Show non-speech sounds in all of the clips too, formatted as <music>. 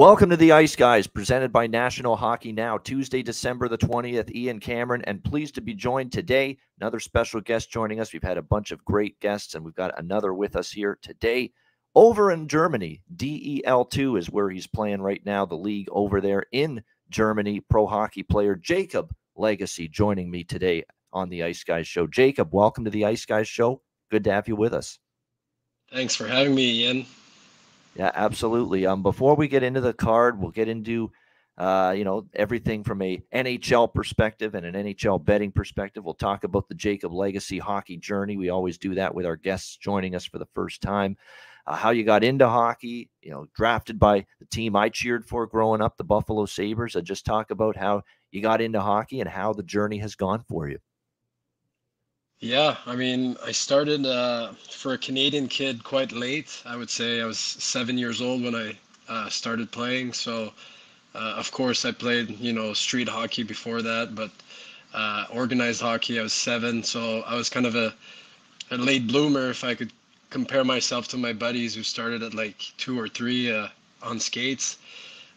Welcome to the Ice Guys, presented by National Hockey Now, Tuesday, December the 20th. Ian Cameron, and pleased to be joined today. Another special guest joining us. We've had a bunch of great guests, and we've got another with us here today. Over in Germany, DEL2 is where he's playing right now, the league over there in Germany. Pro hockey player Jacob Lagace joining me today on the Ice Guys Show. Jacob, welcome to the Ice Guys Show. Good to have you with us. Thanks for having me, Ian. Yeah, absolutely. Um, before we get into the card, we'll get into uh, you know, everything from a NHL perspective and an NHL betting perspective. We'll talk about the Jacob Lagace hockey journey. We always do that with our guests joining us for the first time. Uh, how you got into hockey, you know, drafted by the team I cheered for growing up, the Buffalo Sabres. I just talk about how you got into hockey and how the journey has gone for you. Yeah, I mean, I started uh, for a Canadian kid quite late. I would say I was seven years old when I uh, started playing. So, uh, of course, I played, you know, street hockey before that, but uh, organized hockey, I was seven. So I was kind of a, a late bloomer, if I could compare myself to my buddies who started at like two or three uh, on skates.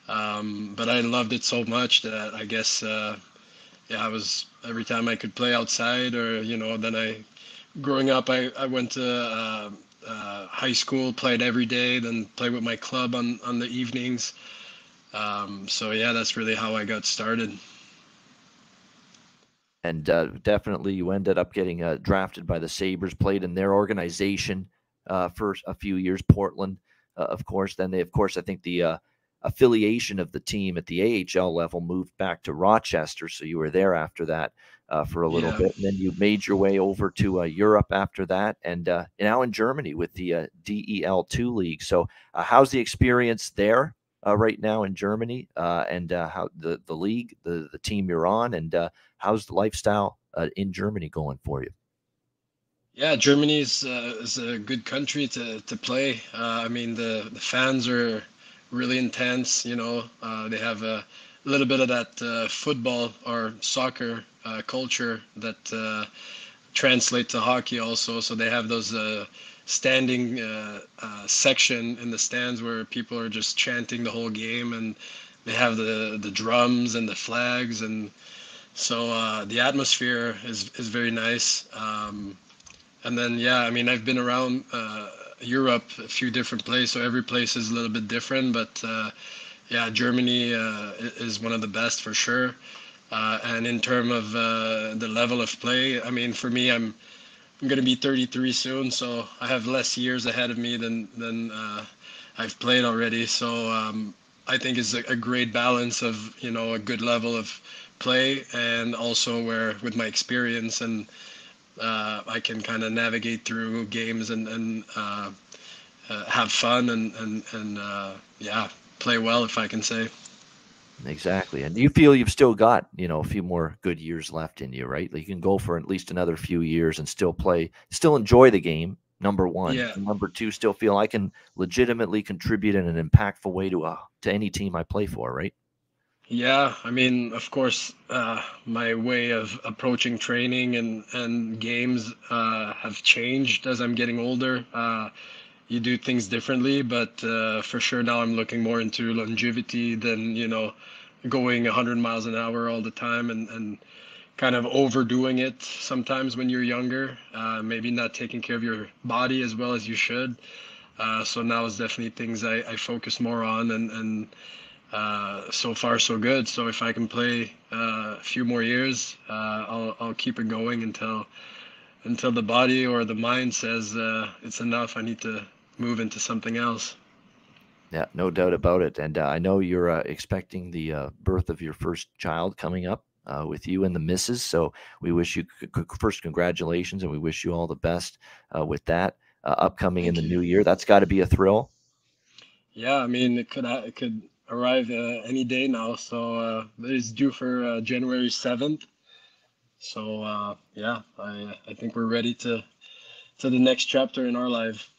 Um, but I loved it so much that I guess uh, yeah, I was every time I could play outside, or you know, then I, growing up, I I went to uh, uh, high school, played every day, then played with my club on on the evenings. Um, so yeah, that's really how I got started. And uh, definitely, you ended up getting uh, drafted by the Sabres, played in their organization uh, for a few years, Portland, uh, of course. Then they, of course, I think the affiliation of the team at the AHL level moved back to Rochester. So you were there after that uh, for a little yeah. bit. And then you made your way over to uh, Europe after that and uh, now in Germany with the uh, DEL2 league. So, uh, how's the experience there uh, right now in Germany and how the, the league, the, the team you're on, and how's the lifestyle in Germany going for you? Yeah, Germany is, is a good country to, to play. I mean, the, the fans are really intense. You know, uh, they have a little bit of that uh, football or soccer uh, culture that uh, translate to hockey also. So they have those uh, standing uh, section in the stands where people are just chanting the whole game, and they have the the drums and the flags, and so the atmosphere is is very nice. Um, and then yeah, I mean I've been around Europe, a few different places. So every place is a little bit different, but uh, yeah, Germany uh, is one of the best for sure. Uh, and in terms of the level of play, I mean, for me, I'm I'm going to be 33 soon, so I have less years ahead of me than than I've played already. So um, I think it's a, a great balance of you know a good level of play and also where with my experience and uh, I can kind of navigate through games and and uh, uh, have fun and and and uh, yeah, play well if I can say. Exactly, and you feel you've still got you know a few more good years left in you, right? Like you can go for at least another few years and still play, still enjoy the game. Number one, yeah. number two, still feel I can legitimately contribute in an impactful way to a to any team I play for, right? Yeah, I mean, of course, uh, my way of approaching training and and games uh, have changed as I'm getting older. Uh, you do things differently, but uh, for sure now I'm looking more into longevity than you know going 100 miles an hour all the time and and kind of overdoing it sometimes when you're younger. Uh, maybe not taking care of your body as well as you should. Uh, so now it's definitely things I, I focus more on and and uh, so far so good. So if I can play uh, a few more years, uh, I'll I'll keep it going until until the body or the mind says uh, it's enough. I need to move into something else. Yeah, no doubt about it. And uh, I know you're uh, expecting the birth of your first child coming up. with you and the missus. So we wish you first congratulations and we wish you all the best with that upcoming Thank in the you. new year. That's got to be a thrill. Yeah, I mean, it could it could arrive uh, any day now. So uh, it's due for uh, January seventh. So yeah, I I think we're ready to to the next chapter in our life.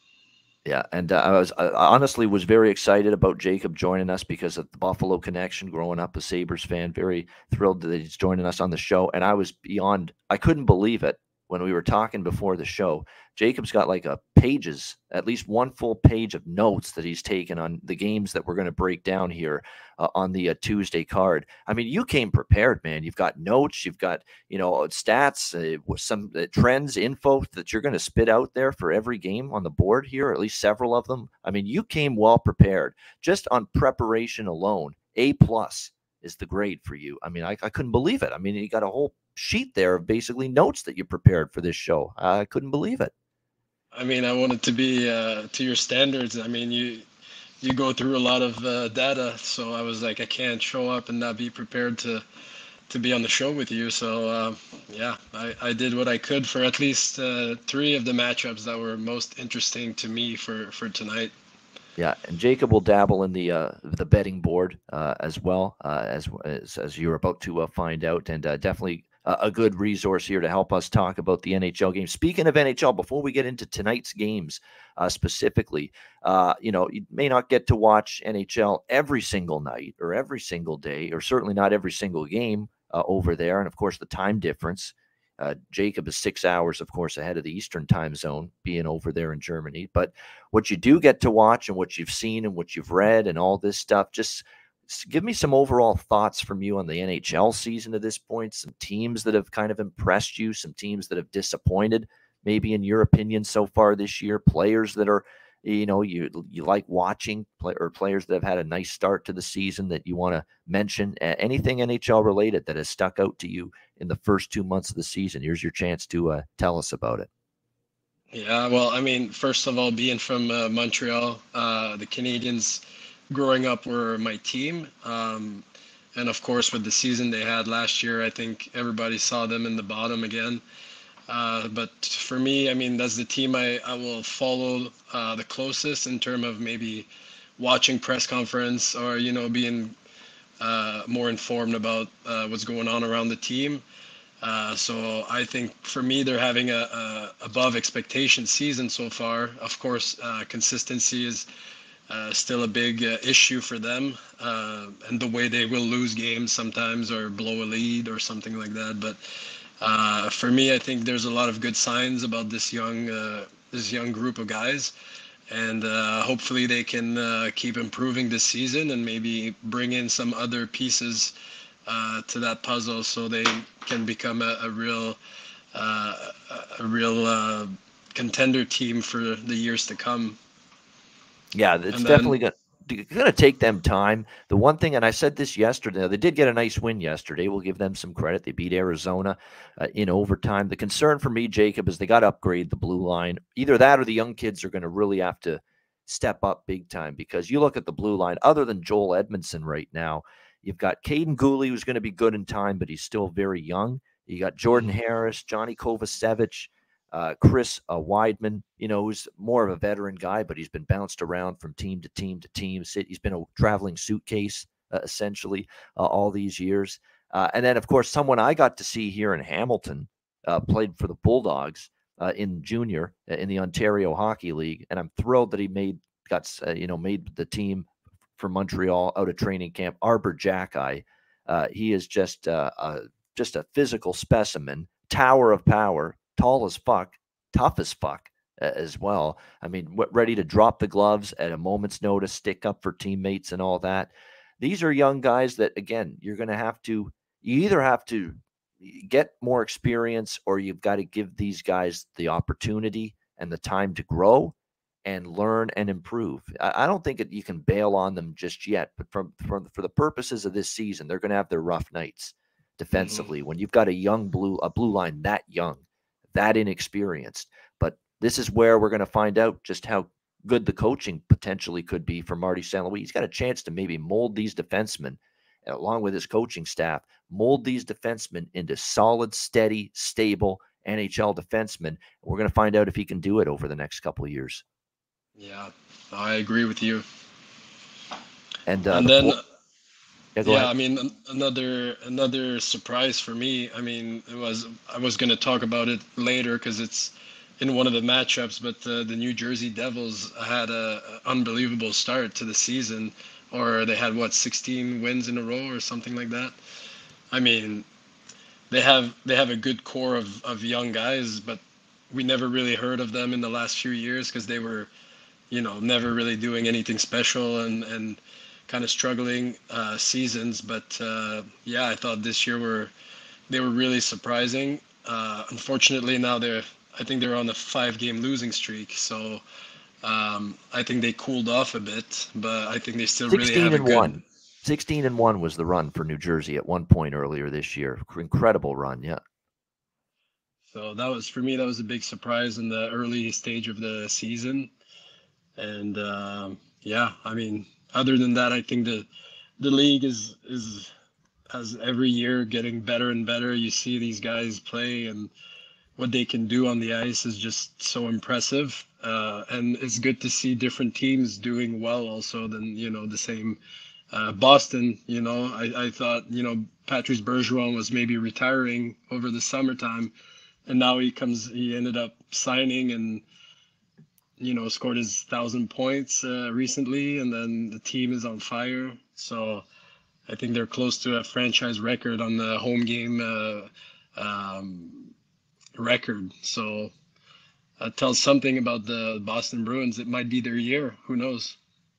Yeah, and uh, I was I honestly was very excited about Jacob joining us because of the Buffalo connection. Growing up a Sabres fan, very thrilled that he's joining us on the show, and I was beyond. I couldn't believe it when we were talking before the show. Jacob's got like a pages, at least one full page of notes that he's taken on the games that we're going to break down here uh, on the uh, Tuesday card. I mean, you came prepared, man. You've got notes, you've got you know stats, uh, some uh, trends, info that you're going to spit out there for every game on the board here, at least several of them. I mean, you came well prepared just on preparation alone. A plus is the grade for you. I mean, I, I couldn't believe it. I mean, you got a whole sheet there of basically notes that you prepared for this show. I couldn't believe it. I mean, I wanted to be uh, to your standards. I mean, you you go through a lot of uh, data, so I was like, I can't show up and not be prepared to to be on the show with you. So uh, yeah, I, I did what I could for at least uh, three of the matchups that were most interesting to me for for tonight. Yeah, and Jacob will dabble in the uh, the betting board uh, as well uh, as, as as you're about to uh, find out, and uh, definitely a good resource here to help us talk about the NHL game. Speaking of NHL, before we get into tonight's games uh, specifically, uh, you know, you may not get to watch NHL every single night or every single day, or certainly not every single game uh, over there. And of course, the time difference. Uh, Jacob is six hours, of course, ahead of the Eastern time zone, being over there in Germany. But what you do get to watch and what you've seen and what you've read and all this stuff, just give me some overall thoughts from you on the NHL season to this point. Some teams that have kind of impressed you, some teams that have disappointed, maybe in your opinion so far this year. Players that are, you know, you you like watching, play, or players that have had a nice start to the season that you want to mention. anything NHL related that has stuck out to you in the first two months of the season. Here's your chance to uh, tell us about it. Yeah, well, I mean, first of all, being from uh, Montreal, uh, the Canadiens growing up were my team. Um, and of course, with the season they had last year, I think everybody saw them in the bottom again. Uh, but for me, I mean, that's the team I, I will follow uh, the closest in terms of maybe watching press conference or, you know, being uh, more informed about uh, what's going on around the team. Uh, so I think for me, they're having a, a, above expectation season so far. Of course, consistency is still a big issue for them, and the way they will lose games sometimes or blow a lead or something like that. But uh, for me, I think there's a lot of good signs about this young uh, this young group of guys, and uh, hopefully they can keep improving this season and maybe bring in some other pieces to that puzzle so they can become a, a real a real contender team for the years to come. Yeah, it's and definitely then, going to take them time. The one thing, and I said this yesterday, they did get a nice win yesterday. We'll give them some credit. They beat Arizona uh, in overtime. The concern for me, Jacob, is they got to upgrade the blue line. Either that or the young kids are going to really have to step up big time because you look at the blue line, other than Joel Edmondson right now, you've got Kaiden Guhle, who's going to be good in time, but he's still very young. You got Jordan mm-hmm. Harris, Johnny Kovacevic, uh, Chris uh, Wideman, you know, who's more of a veteran guy, but he's been bounced around from team to team to team. He's been a traveling suitcase uh, essentially uh, all these years. Uh, and then, of course, someone I got to see here in Hamilton uh, played for the Bulldogs in junior in the Ontario Hockey League, and I'm thrilled that he made got you know made the team for Montreal out of training camp. Arber Xhekaj, he is just a, just a physical specimen, tower of power tall as fuck, tough as fuck as well. I mean, ready to drop the gloves at a moment's notice, stick up for teammates and all that. These are young guys that, again, you're going to have to, you either have to get more experience or you've got to give these guys the opportunity and the time to grow and learn and improve. I, don't think that you can bail on them just yet, but from, from for the purposes of this season, they're going to have their rough nights mm-hmm. defensively. Mm-hmm. When you've got a young blue, a blue line that young, that inexperienced. But this is where we're going to find out just how good the coaching potentially could be for Marty St. Louis. He's got a chance to maybe mold these defensemen, along with his coaching staff, mold these defensemen into solid, steady, stable NHL defensemen. We're going to find out if he can do it over the next couple of years. Yeah, I agree with you. And, uh, and the then yeah, yeah. I mean another another surprise for me. I mean, it was I was going to talk about it later because it's in one of the matchups, but uh, the New Jersey Devils had a, a unbelievable start to the season, or they had what 16 wins in a row or something like that. I mean, they have they have a good core of of young guys, but we never really heard of them in the last few years because they were, you know, never really doing anything special and and kind of struggling uh, seasons. But uh, yeah, I thought this year were they were really surprising. Uh, unfortunately, now they're I think they're on a five-game losing streak, so um, I think they cooled off a bit. But I think they still really 16 have a good. 1. 16 and 1 was the run for New Jersey at one point earlier this year. Incredible run, yeah. So that was for me. That was a big surprise in the early stage of the season, and um, yeah, I mean, other than that, I think the the league is is as every year getting better and better. You see these guys play and what they can do on the ice is just so impressive. Uh, and it's good to see different teams doing well also than, you know, the same uh, Boston, you know, I, I thought, you know, Patrice Bergeron was maybe retiring over the summertime and now he comes, he ended up signing and, you know, scored his thousand points uh, recently and then the team is on fire. So I think they're close to a franchise record on the home game uh, um, record. So that tells something about the Boston Bruins. It might be their year. Who knows?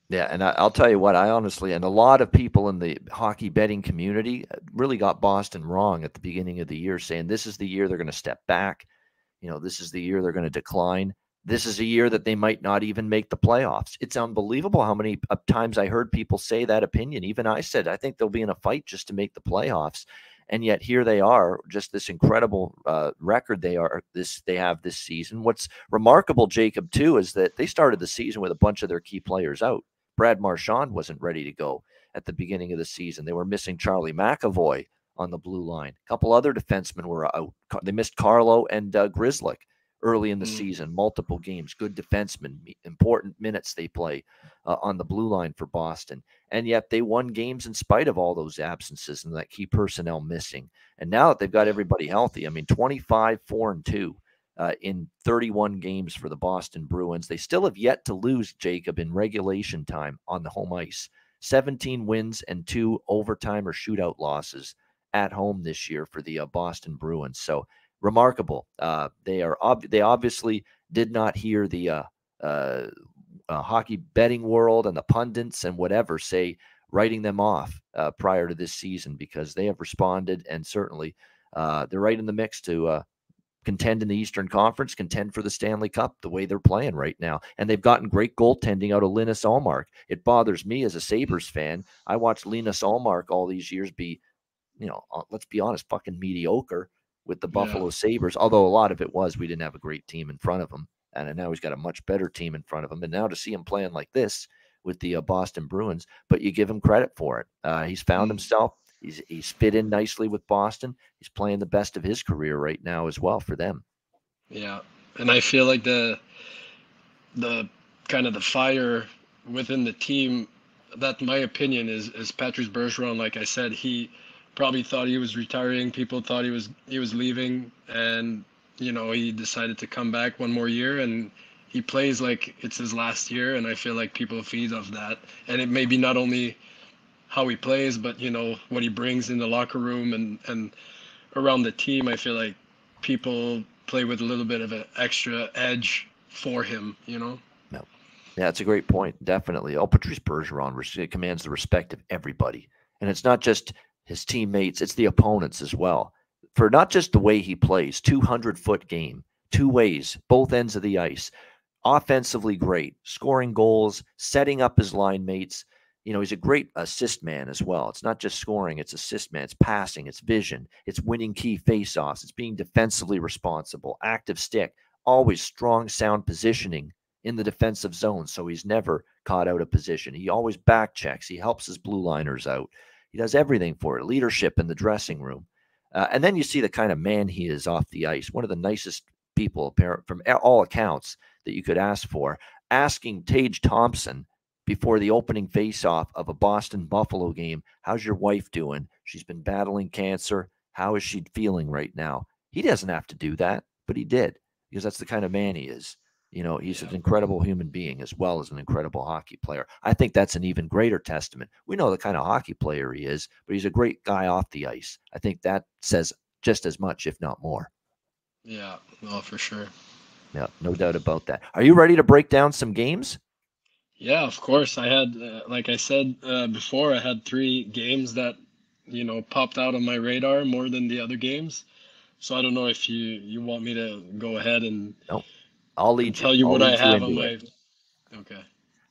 Yeah, and I, I'll tell you what, I honestly, and a lot of people in the hockey betting community uh, really got Boston wrong at the beginning of the year, saying this is the year they're going to step back. You know, this is the year they're going to decline. This is a year that they might not even make the playoffs. It's unbelievable how many uh, times I heard people say that opinion. Even I said, I think they'll be in a fight just to make the playoffs. And yet here they are, just this incredible uh, record they are this they have this season. What's remarkable, Jacob, too, is that they started the season with a bunch of their key players out. Brad Marchand wasn't ready to go at the beginning of the season. They were missing Charlie McAvoy on the blue line. A couple other defensemen were out. They missed Carlo and uh, Grzelcyk early in the Mm. season, multiple games, good defensemen, important minutes they play uh, on the blue line for Boston. And yet they won games in spite of all those absences and that key personnel missing. And now that they've got everybody healthy, I mean, 25, 4 and 2 uh, in 31 games for the Boston Bruins. They still have yet to lose, Jacob, in regulation time on the home ice. 17 wins and two overtime or shootout losses at home this year for the uh, Boston Bruins. So remarkable. Uh, they are ob- they obviously did not hear the uh, uh, uh, hockey betting world and the pundits and whatever say writing them off uh, prior to this season because they have responded and certainly uh, they're right in the mix to contend in the Eastern Conference, contend for the Stanley Cup the way they're playing right now. And they've gotten great goaltending out of Linus Ullmark. It bothers me as a Sabres fan. I watched Linus Ullmark all these years be, you know, let's be honest, fucking mediocre with the Yeah. Buffalo Sabres, although a lot of it was we didn't have a great team in front of him. And now he's got a much better team in front of him. And now to see him playing like this with the uh, Boston Bruins, but you give him credit for it. Uh, he's found Mm. himself. He's he's fit in nicely with Boston. He's playing the best of his career right now as well for them. Yeah, and I feel like the the kind of the fire within the team. That my opinion is is Patrice Bergeron. Like I said, he probably thought he was retiring. People thought he was he was leaving, and you know he decided to come back one more year, and he plays like it's his last year. And I feel like people feed off that, and it may be not only how he plays, but you know what he brings in the locker room and and around the team. I feel like people play with a little bit of an extra edge for him, you know? Yeah, it's a great point. Definitely. Oh, Patrice Bergeron commands the respect of everybody. And it's not just his teammates, it's the opponents as well. For not just the way he plays, 200 foot game, two ways, both ends of the ice. Offensively great, scoring goals, setting up his line mates. You know, he's a great assist man as well. It's not just scoring, it's assist man, it's passing, it's vision, it's winning key faceoffs, it's being defensively responsible, active stick, always strong, sound positioning in the defensive zone. So he's never caught out of position. He always back checks. He helps his blue liners out. Does everything for it. Leadership in the dressing room. Uh, and then you see the kind of man he is off the ice. One of the nicest people, from all accounts, that you could ask for. Asking Tage Thompson before the opening face-off of a Boston Buffalo game. How's your wife doing? She's been battling cancer. How is she feeling right now? He doesn't have to do that, but he did because that's the kind of man he is. You know, he's an incredible human being as well as an incredible hockey player. I think that's an even greater testament. We know the kind of hockey player he is, but he's a great guy off the ice. I think that says just as much, if not more. Yeah, well, for sure. Yeah, no doubt about that. Are you ready to break down some games? Yeah, of course. I had, uh, like I said uh, before, I had three games that, you know, popped out on my radar more than the other games. So I don't know if you you want me to go ahead and. Nope I'll lead you. tell you. you what I have on my. Okay.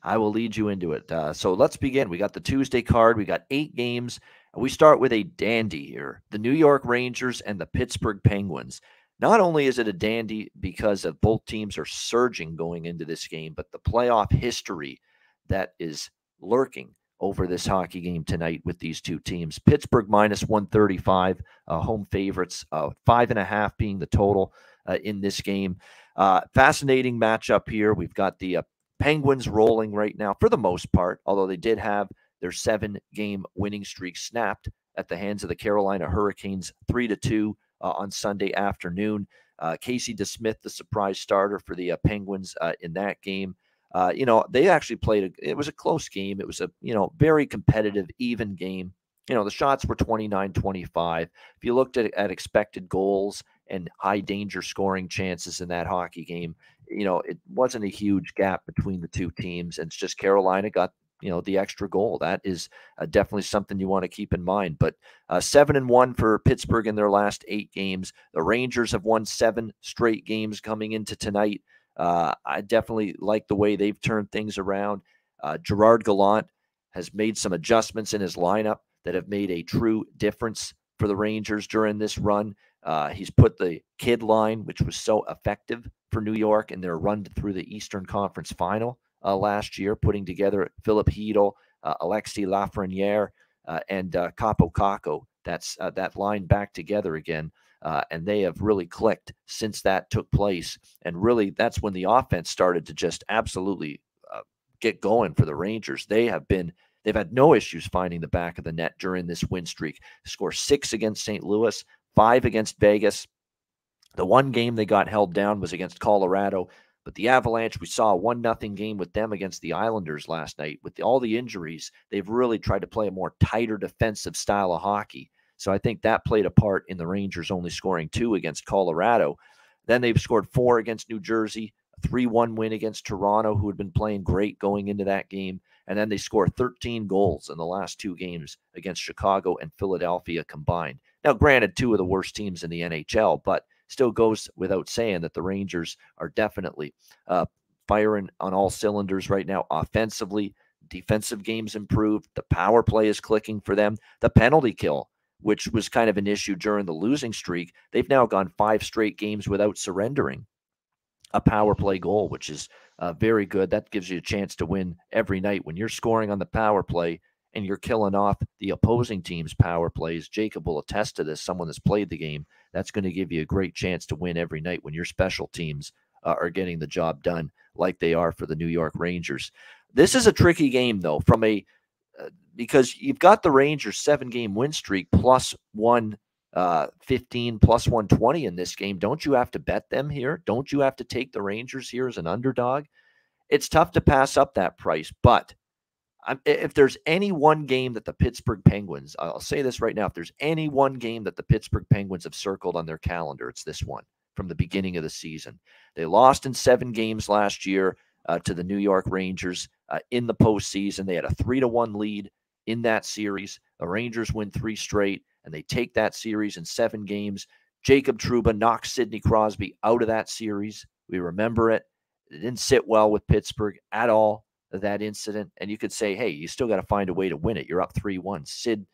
I will lead you into it. Uh, so let's begin. We got the Tuesday card. We got eight games. And we start with a dandy here the New York Rangers and the Pittsburgh Penguins. Not only is it a dandy because of both teams are surging going into this game, but the playoff history that is lurking over this hockey game tonight with these two teams. Pittsburgh minus 135, uh, home favorites, uh, five and a half being the total uh, in this game. Uh, fascinating matchup here. We've got the uh, Penguins rolling right now for the most part, although they did have their seven game winning streak snapped at the hands of the Carolina Hurricanes, three to two uh, on Sunday afternoon. Uh, Casey DeSmith, the surprise starter for the uh, Penguins uh, in that game. you know, they actually played. A, it was a close game. It was a you know very competitive, even game. You know, the shots were 29 25. If you looked at, at expected goals and high danger scoring chances in that hockey game. You know, it wasn't a huge gap between the two teams. And it's just Carolina got, you know, the extra goal. That is uh, definitely something you want to keep in mind. But uh, seven and one for Pittsburgh in their last eight games. The Rangers have won seven straight games coming into tonight. Uh, I definitely like the way they've turned things around. Uh, Gerard Gallant has made some adjustments in his lineup that have made a true difference for the Rangers during this run. Uh, he's put the kid line, which was so effective for New York in their run through the Eastern Conference Final uh, last year, putting together Filip Chytil, uh, Alexis Lafreniere, uh, and uh, Kaapo Kakko. That's uh, that line back together again. And they have really clicked since that took place. And really, that's when the offense started to just absolutely get going for the Rangers. They have been They've had no issues finding the back of the net during this win streak. Score six against St. Louis, five against Vegas. The one game they got held down was against Colorado, but the Avalanche, we saw a one nothing game with them against the Islanders last night. With all the injuries, they've really tried to play a more tighter defensive style of hockey. So I think that played a part in the Rangers only scoring two against Colorado. Then they've scored four against New Jersey, a 3 1 win against Toronto, who had been playing great going into that game. And then they score 13 goals in the last two games against Chicago and Philadelphia combined. Now, granted, two of the worst teams in the NHL, but still goes without saying that the Rangers are definitely uh, firing on all cylinders right now offensively. Defensive games improved. The power play is clicking for them. The penalty kill, which was kind of an issue during the losing streak, they've now gone five straight games without surrendering a power play goal, which is uh, very good. That gives you a chance to win every night when you're scoring on the power play and you're killing off the opposing team's power plays, Jacob will attest to this. Someone that's played the game, that's going to give you a great chance to win every night when your special teams uh, are getting the job done like they are for the New York Rangers. This is a tricky game, though, from a uh, because you've got the Rangers seven game win streak plus one uh, 15 plus 120 in this game. Don't you have to bet them here? Don't you have to take the Rangers here as an underdog? It's tough to pass up that price, but if there's any one game that the Pittsburgh Penguins, I'll say this right now, if there's any one game that the Pittsburgh Penguins have circled on their calendar, it's this one from the beginning of the season. They lost in seven games last year uh, to the New York Rangers uh, in the postseason. They had a three to one lead in that series. The Rangers win three straight, and they take that series in seven games. Jacob Trouba knocks Sidney Crosby out of that series. We remember it. It didn't sit well with Pittsburgh at all that incident. And you could say, hey, you still got to find a way to win it. You're up 3 1. Sid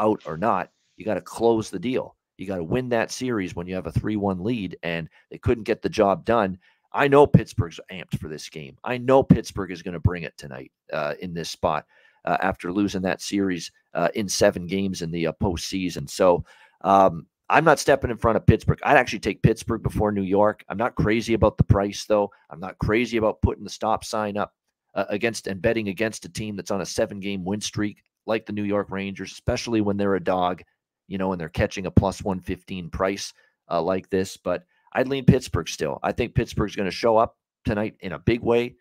out or not, you got to close the deal. You got to win that series when you have a 3 1 lead. And they couldn't get the job done. I know Pittsburgh's amped for this game. I know Pittsburgh is going to bring it tonight uh, in this spot uh, after losing that series uh, in seven games in the uh, postseason. So, um, I'm not stepping in front of Pittsburgh. I'd actually take Pittsburgh before New York. I'm not crazy about the price, though. I'm not crazy about putting the stop sign up uh, against and betting against a team that's on a seven game win streak like the New York Rangers, especially when they're a dog, you know, and they're catching a plus 115 price uh, like this. But I'd lean Pittsburgh still. I think Pittsburgh's going to show up tonight in a big way.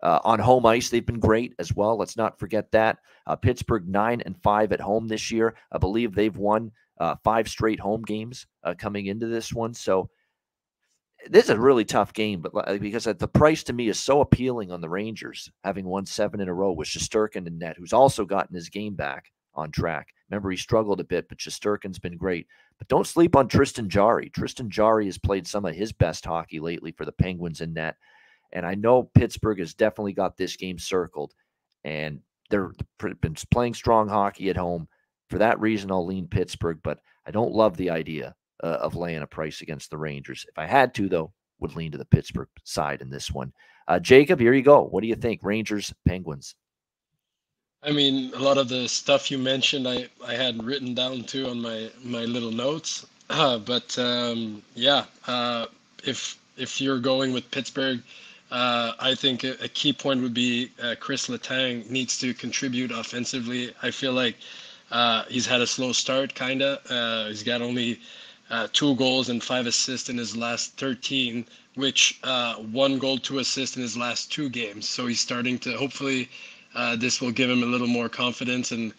Uh, on home ice, they've been great as well. Let's not forget that. Uh, Pittsburgh nine and five at home this year. I believe they've won uh, five straight home games uh, coming into this one. So this is a really tough game, but because uh, the price to me is so appealing on the Rangers, having won seven in a row with Shesterkin and net, who's also gotten his game back on track. Remember, he struggled a bit, but Shesterkin's been great. But don't sleep on Tristan Jarry. Tristan Jarry has played some of his best hockey lately for the Penguins in net. And I know Pittsburgh has definitely got this game circled, and they're been playing strong hockey at home. For that reason, I'll lean Pittsburgh, but I don't love the idea uh, of laying a price against the Rangers. If I had to, though, would lean to the Pittsburgh side in this one. Uh, Jacob, here you go. What do you think? Rangers, Penguins. I mean, a lot of the stuff you mentioned, I, I had written down too on my my little notes. Uh, <clears throat> but um, yeah, uh, if if you're going with Pittsburgh, uh, I think a, a, key point would be uh, Chris Letang needs to contribute offensively. I feel like uh, he's had a slow start, kinda. Uh, he's got only two goals and five assists in his last 13, which one goal, two assists in his last two games. So he's starting to hopefully uh, this will give him a little more confidence and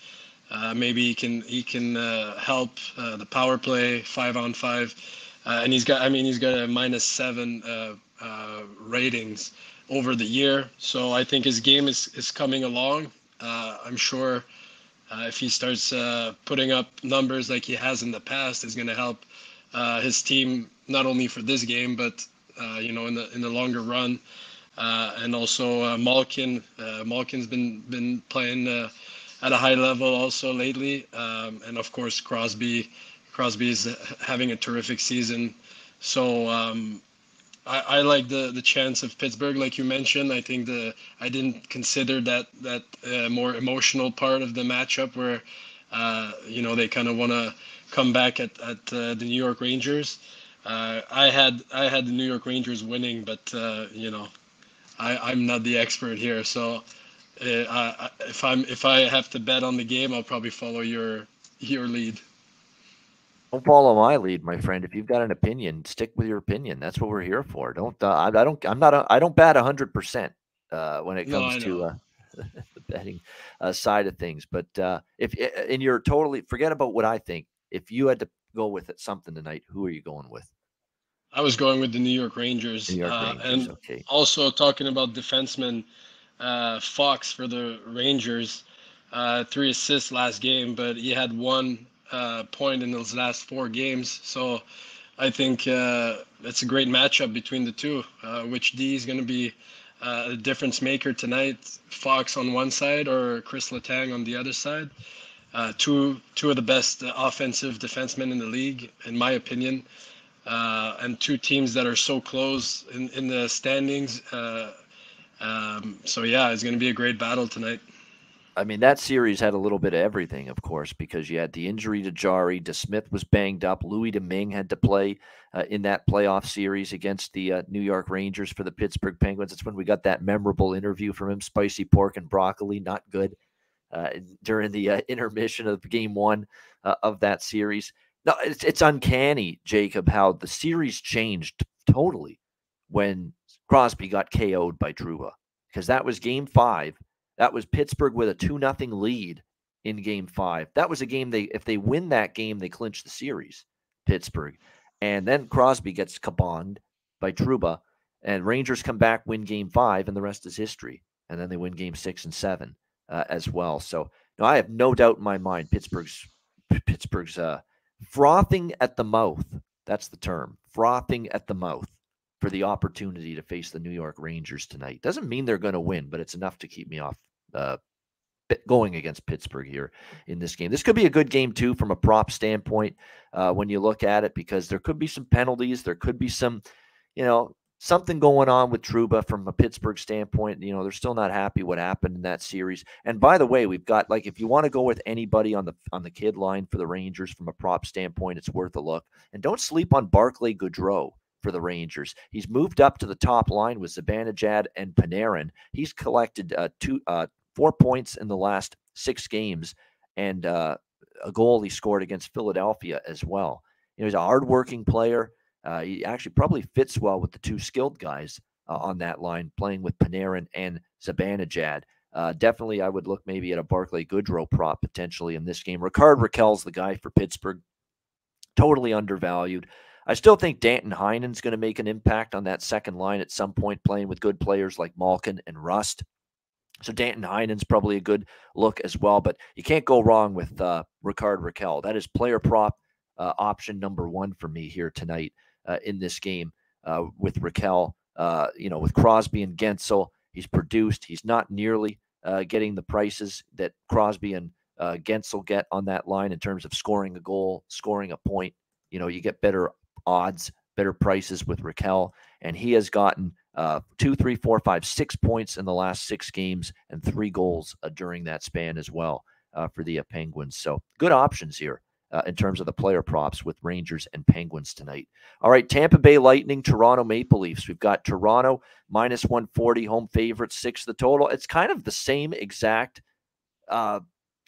uh, maybe he can he can uh, help uh, the power play five on five. Uh, and he's got I mean he's got a minus seven uh, ratings over the year. So I think his game is is coming along. I'm sure if he starts putting up numbers like he has in the past, is going to help his team not only for this game but you know in the in the longer run. Uh, and also uh, Malkin. Uh, Malkin's been been playing at a high level also lately, um, and of course Crosby. Crosby is having a terrific season. So um, I, I, like the the chance of Pittsburgh, like you mentioned. I think the I didn't consider that that uh, more emotional part of the matchup where uh, you know they kind of want to come back at at uh, the New York Rangers. I had I had the New York Rangers winning, but you know I, I'm not the expert here, so uh, I, if I'm if I have to bet on the game, I'll probably follow your your lead. Don't follow my lead, my friend. If you've got an opinion, stick with your opinion. That's what we're here for. Don't uh, I, I, don't I'm not a, I don't bat hundred percent uh, when it comes no, to uh, <laughs> the betting uh, side of things. But uh, if and you're totally forget about what I think. If you had to go with it something tonight, who are you going with? I was going with the New York Rangers. New York uh, Rangers and okay. also talking about defenseman uh, Fox for the Rangers. Uh, three assists last game, but he had one uh, point in those last four games. So I think uh, it's a great matchup between the two. Uh, which D is going to be a difference maker tonight? Fox on one side or Chris Letang on the other side? two two of the best offensive defensemen in the league, in my opinion uh, and two teams that are so close in, in the standings. Uh, um, so yeah, it's going to be a great battle tonight. I mean, that series had a little bit of everything, of course, because you had the injury to Jarry. DeSmith was banged up. Louis Domingue had to play uh, in that playoff series against the uh, New York Rangers for the Pittsburgh Penguins. It's when we got that memorable interview from him spicy pork and broccoli, not good, uh, during the uh, intermission of game one uh, of that series. No, it's it's uncanny, Jacob, how the series changed totally when Crosby got KO'd by Trouba. Because that was game five. That was Pittsburgh with a 2 nothing lead in game five. That was a game they if they win that game, they clinch the series, Pittsburgh. And then Crosby gets kabonged by Trouba, and Rangers come back, win game five, and the rest is history. And then they win game six and seven uh, as well. So I have no doubt in my mind Pittsburgh's Pittsburgh's uh, frothing at the mouth. That's the term. Frothing at the mouth for the opportunity to face the New York Rangers tonight. Doesn't mean they're going to win, but it's enough to keep me off uh, going against Pittsburgh here in this game. This could be a good game too from a prop standpoint uh, when you look at it because there could be some penalties. There could be some, you know, something going on with Trouba from a Pittsburgh standpoint. You know, they're still not happy what happened in that series. And by the way, we've got like if you want to go with anybody on the on the kid line for the Rangers from a prop standpoint, it's worth a look. And don't sleep on Barclay Goodrow for the Rangers. He's moved up to the top line with Zibanejad and Panarin. He's collected uh, two, uh, four points in the last six games, and uh, a goal he scored against Philadelphia as well. You know, he's a hardworking player. Uh, he actually probably fits well with the two skilled guys uh, on that line, playing with Panarin and Zibanejad. Uh, definitely, I would look maybe at a Barclay Goodrow prop potentially in this game. Rickard Rakell's the guy for Pittsburgh. Totally undervalued. I still think Danton Heinen's going to make an impact on that second line at some point, playing with good players like Malkin and Rust. So Danton Heinen's probably a good look as well, but you can't go wrong with uh, Rickard Rakell. That is player prop uh, option number one for me here tonight uh, in this game uh, with Rakell. Uh, you know, with Crosby and Guentzel, he's produced. He's not nearly uh, getting the prices that Crosby and uh, Guentzel get on that line in terms of scoring a goal, scoring a point. You know, you get better odds, better prices with Rakell. and he has gotten uh, two, three, four, five, six points in the last six games and three goals uh, during that span as well uh, for the uh, Penguins. So good options here. Uh, in terms of the player props with Rangers and Penguins tonight. All right, Tampa Bay Lightning, Toronto Maple Leafs. We've got Toronto minus 140, home favorite, six the total. It's kind of the same exact uh,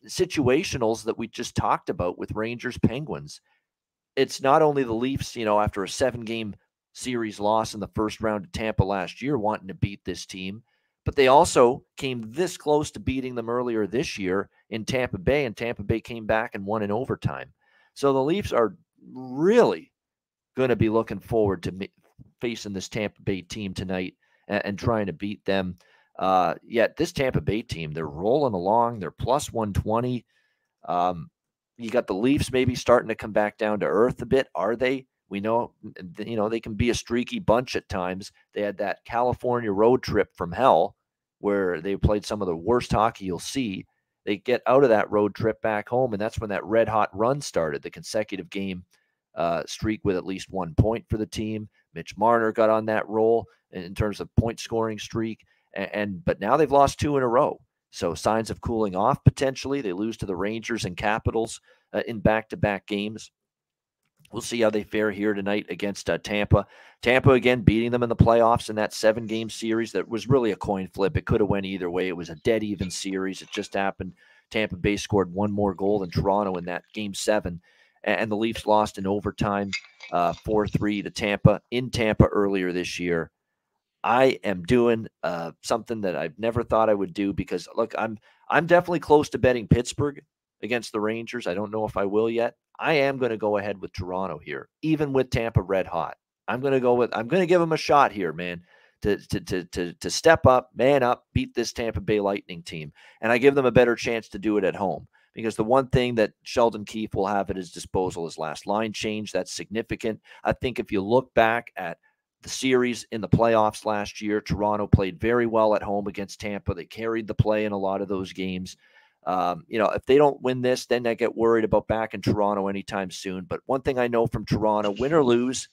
situationals that we just talked about with Rangers Penguins. It's not only the Leafs, you know, after a seven game series loss in the first round of Tampa last year, wanting to beat this team, but they also came this close to beating them earlier this year in Tampa Bay, and Tampa Bay came back and won in overtime. So the Leafs are really going to be looking forward to facing this Tampa Bay team tonight and, and trying to beat them. Uh, yet this Tampa Bay team, they're rolling along. They're plus 120. Um, you got the Leafs maybe starting to come back down to earth a bit. Are they? We know, you know, they can be a streaky bunch at times. They had that California road trip from hell where they played some of the worst hockey you'll see. They get out of that road trip back home, and that's when that red hot run started, the consecutive game uh, streak with at least one point for the team. Mitch Marner got on that roll in terms of point scoring streak, and, and but now they've lost two in a row. So signs of cooling off potentially. They lose to the Rangers and Capitals uh, in back-to-back games. We'll see how they fare here tonight against uh, Tampa. Tampa again beating them in the playoffs in that seven-game series that was really a coin flip. It could have went either way. It was a dead even series. It just happened. Tampa Bay scored one more goal than Toronto in that game seven, and the Leafs lost in overtime, uh, four uh, three to Tampa in Tampa earlier this year. I am doing uh, something that I've never thought I would do because look, I'm I'm definitely close to betting Pittsburgh against the Rangers. I don't know if I will yet. I am going to go ahead with Toronto here, even with Tampa red hot. I'm going to go with I'm going to give them a shot here, man, to to to to to step up, man up, beat this Tampa Bay Lightning team, and I give them a better chance to do it at home because the one thing that Sheldon Keefe will have at his disposal is last line change. That's significant. I think if you look back at the series in the playoffs last year, Toronto played very well at home against Tampa. They carried the play in a lot of those games. Um, you know, if they don't win this, then I get worried about back in Toronto anytime soon. But one thing I know from Toronto, win or lose,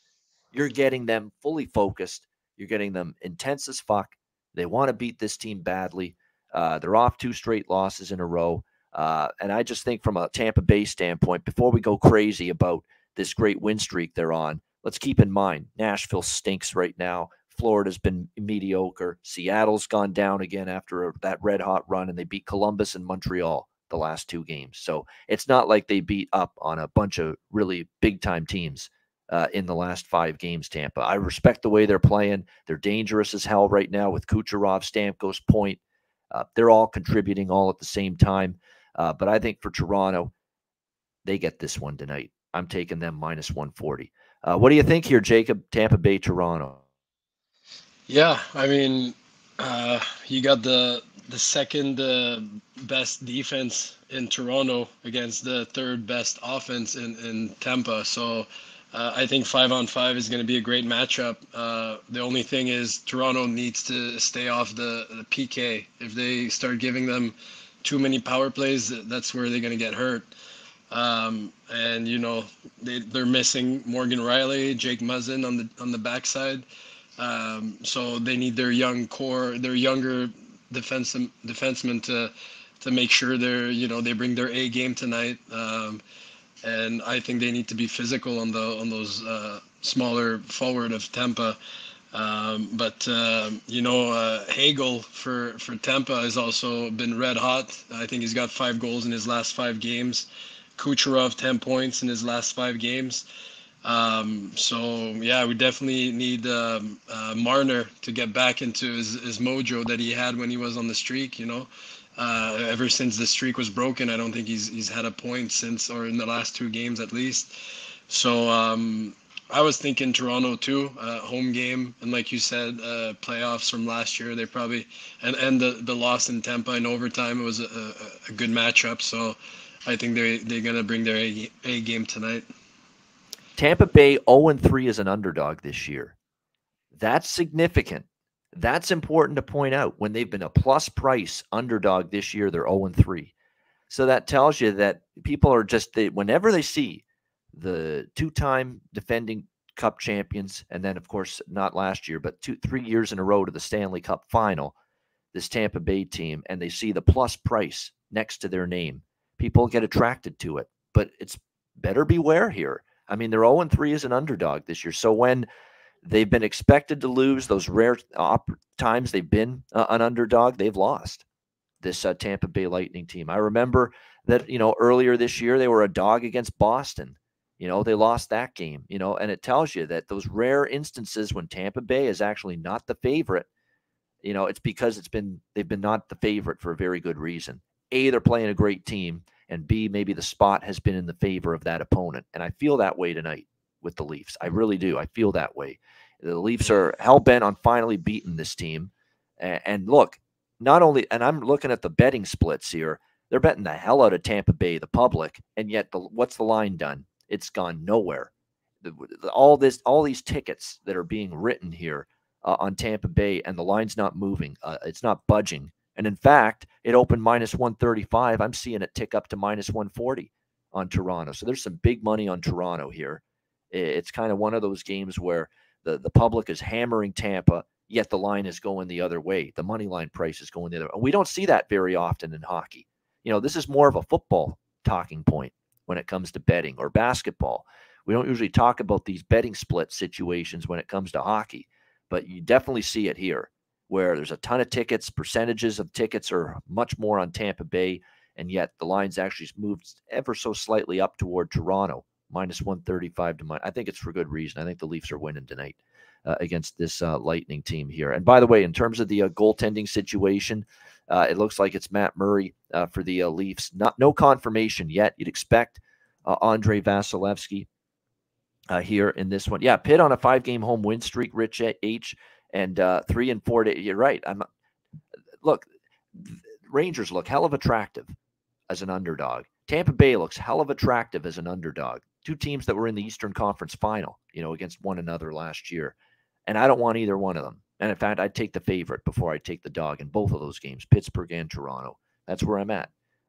you're getting them fully focused. You're getting them intense as fuck. They want to beat this team badly. Uh, they're off two straight losses in a row. Uh, and I just think from a Tampa Bay standpoint, before we go crazy about this great win streak they're on, let's keep in mind Nashville stinks right now. Florida's been mediocre. Seattle's gone down again after that red hot run, and they beat Columbus and Montreal the last two games. So it's not like they beat up on a bunch of really big time teams uh, in the last five games, Tampa. I respect the way they're playing. They're dangerous as hell right now with Kucherov, Stamkos, Point. Uh, they're all contributing all at the same time. Uh, but I think for Toronto, they get this one tonight. I'm taking them minus 140. Uh, what do you think here, Jacob? Tampa Bay, Toronto. Yeah, I mean, uh, you got the the second uh, best defense in Toronto against the third best offense in in Tampa. So uh, I think five on five is going to be a great matchup. Uh, the only thing is Toronto needs to stay off the, the PK. If they start giving them too many power plays, that's where they're going to get hurt. Um, and you know they they're missing Morgan Rielly, Jake Muzzin on the on the backside. Um, so they need their young core, their younger defense defensemen to to make sure they're you know they bring their A game tonight. Um, and I think they need to be physical on the on those uh, smaller forward of Tampa. Um, but uh, you know, uh, Hagel for for Tampa has also been red hot. I think he's got five goals in his last five games. Kucherov ten points in his last five games. Um, so yeah, we definitely need um, uh, Marner to get back into his, his mojo that he had when he was on the streak. You know, uh, ever since the streak was broken, I don't think he's he's had a point since, or in the last two games at least. So um, I was thinking Toronto too, uh, home game, and like you said, uh, playoffs from last year. They probably and and the the loss in Tampa in overtime it was a, a good matchup. So I think they they're gonna bring their A, a game tonight. Tampa Bay 0 3 is an underdog this year. That's significant. That's important to point out. When they've been a plus price underdog this year, they're 0 3. So that tells you that people are just, they, whenever they see the two time defending cup champions, and then, of course, not last year, but two, three years in a row to the Stanley Cup final, this Tampa Bay team, and they see the plus price next to their name, people get attracted to it. But it's better beware here I mean, they're 0 3 as an underdog this year. So when they've been expected to lose those rare op- times they've been uh, an underdog, they've lost this uh, Tampa Bay Lightning team. I remember that, you know, earlier this year they were a dog against Boston. You know, they lost that game, you know, and it tells you that those rare instances when Tampa Bay is actually not the favorite, you know, it's because it's been, they've been not the favorite for a very good reason. A, they're playing a great team and B, maybe the spot has been in the favor of that opponent. And I feel that way tonight with the Leafs. I really do. I feel that way. The Leafs are hell bent on finally beating this team. And, look, not only, and I'm looking at the betting splits here, they're betting the hell out of Tampa Bay, the public, and yet the, what's the line done? It's gone nowhere. All this, all these tickets that are being written here uh, on Tampa Bay, and the line's not moving. Uh, it's not budging. And in fact, it opened minus 135. I'm seeing it tick up to minus 140 on Toronto. So there's some big money on Toronto here. It's kind of one of those games where the, the public is hammering Tampa, yet the line is going the other way. The money line price is going the other way. And we don't see that very often in hockey. You know, this is more of a football talking point when it comes to betting or basketball. We don't usually talk about these betting split situations when it comes to hockey, but you definitely see it here where there's a ton of tickets, percentages of tickets are much more on Tampa Bay, and yet the line's actually moved ever so slightly up toward Toronto, minus 135 to minus. I think it's for good reason. I think the Leafs are winning tonight uh, against this uh, Lightning team here. And by the way, in terms of the uh, goaltending situation, uh, it looks like it's Matt Murray uh, for the uh, Leafs. Not no confirmation yet. You'd expect Andrei Vasilevskiy here in this one. Yeah, Pitt on a five-game home win streak. Rich H and uh, three and four days. You're right. I'm look. Rangers look hell of attractive as an underdog. Tampa Bay looks hell of attractive as an underdog. Two teams that were in the Eastern Conference Final, you know, against one another last year, and I don't want either one of them. And in fact, I'd take the favorite before I take the dog in both of those games, Pittsburgh and Toronto. That's where I'm at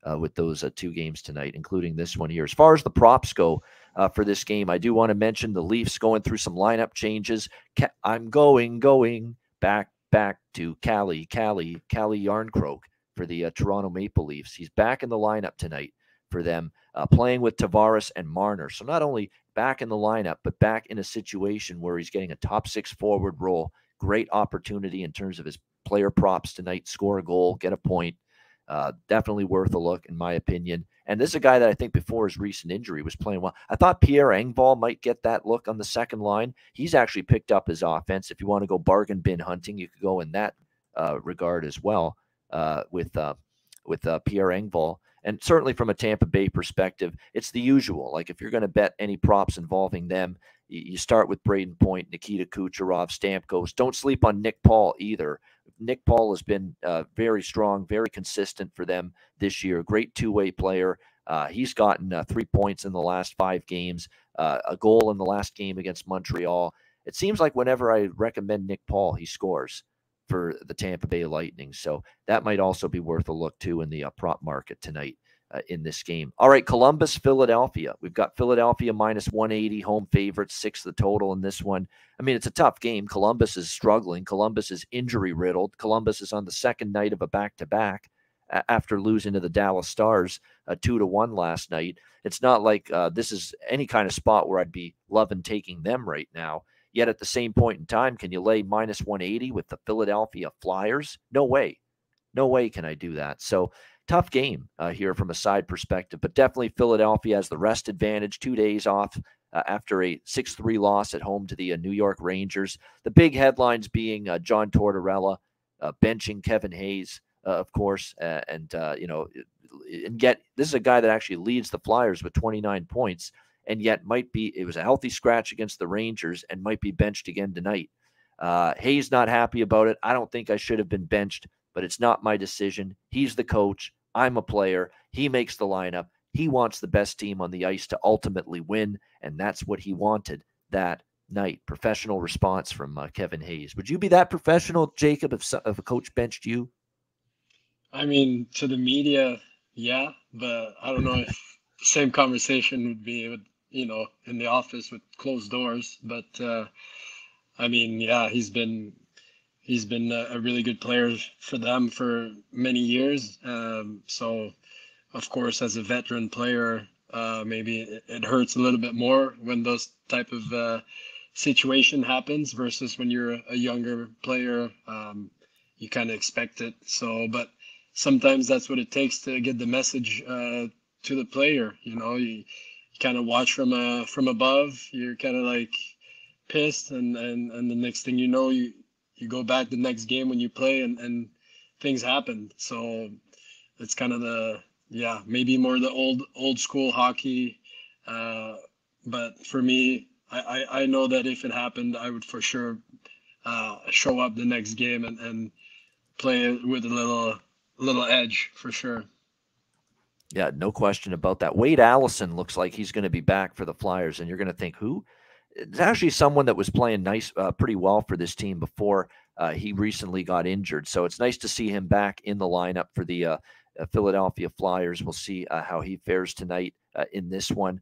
uh, with those uh, two games tonight, including this one here. As far as the props go uh, for this game, I do want to mention the Leafs going through some lineup changes. Ca- I'm going, going back, back to Calle, Calle, Calle Jarnkrok for the uh, Toronto Maple Leafs. He's back in the lineup tonight for them, uh, playing with Tavares and Marner. So not only back in the lineup, but back in a situation where he's getting a top six forward role. Great opportunity in terms of his player props tonight. Score a goal, get a point. Uh, definitely worth a look, in my opinion. And this is a guy that I think before his recent injury was playing well. I thought Pierre Engvall might get that look on the second line. He's actually picked up his offense. If you want to go bargain bin hunting, you could go in that uh, regard as well uh, with uh, with uh, Pierre Engvall. And certainly from a Tampa Bay perspective, it's the usual. Like if you're going to bet any props involving them, you start with Brayden Point, Nikita Kucherov, Stamkos. Don't sleep on Nick Paul either. Nick Paul has been uh, very strong, very consistent for them this year. Great two way player. Uh, he's gotten uh, three points in the last five games, uh, a goal in the last game against Montreal. It seems like whenever I recommend Nick Paul, he scores for the Tampa Bay Lightning. So that might also be worth a look too in the uh, prop market tonight uh, in this game. All right, Columbus, Philadelphia. We've got Philadelphia minus 180, home favorites, six the total in this one. I mean, it's a tough game. Columbus is struggling. Columbus is injury riddled. Columbus is on the second night of a back to back after losing to the Dallas Stars uh, two to one last night. It's not like uh, this is any kind of spot where I'd be loving taking them right now. Yet at the same point in time, can you lay minus 180 with the Philadelphia Flyers? No way. No way can I do that. So tough game uh, here from a side perspective, but definitely Philadelphia has the rest advantage, two days off uh, after a 6 3 loss at home to the uh, New York Rangers. The big headlines being uh, John Tortorella uh, benching Kevin Hayes, uh, of course, and, you know, and yet this is a guy that actually leads the Flyers with 29 points and yet might be it was a healthy scratch against the Rangers and might be benched again tonight. Hayes not happy about it. I don't think I should have been benched, but it's not my decision. He's the coach. I'm a player. He makes the lineup. He wants the best team on the ice to ultimately win, and that's what he wanted that night. Professional response from uh, Kevin Hayes. Would you be that professional, Jacob, if, if a coach benched you? I mean, to the media, yeah, but I don't know if the same conversation would be with you know, in the office with closed doors. But uh, I mean, yeah, he's been he's been a, really good player for them for many years. Um, so, of course, as a veteran player, uh, maybe it, it, hurts a little bit more when those type of uh, situation happens versus when you're a younger player. Um, you kind of expect it. So, but sometimes that's what it takes to get the message uh, to the player. You know, you, kind of watch from uh from above. You're kind of like pissed, and and and the next thing you know, you you go back the next game when you play, and and things happen. So it's kind of the yeah maybe more the old old school hockey. Uh, but for me, I, I, I know that if it happened, I would for sure uh, show up the next game and, and play with a little little edge for sure. Yeah, no question about that. Wade Allison looks like he's going to be back for the Flyers, and you're going to think who? It's actually someone that was playing nice, uh, pretty well for this team before uh, he recently got injured. So it's nice to see him back in the lineup for the uh, uh Philadelphia Flyers. We'll see uh, how he fares tonight uh, in this one.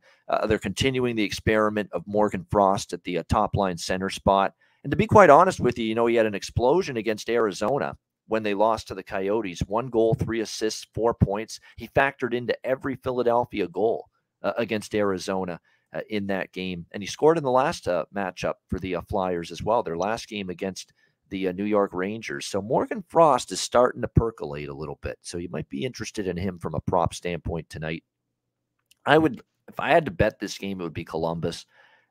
they're continuing the experiment of Morgan Frost at the top line center spot. And to be quite honest with you, you know, he had an explosion against Arizona when they lost to the Coyotes. One goal, three assists, four points. He factored into every Philadelphia goal against Arizona uh, in that game. And he scored in the last uh, matchup for the uh, Flyers as well, their last game against the uh, New York Rangers. So Morgan Frost is starting to percolate a little bit. So you might be interested in him from a prop standpoint tonight. I would, if I had to bet this game, it would be Columbus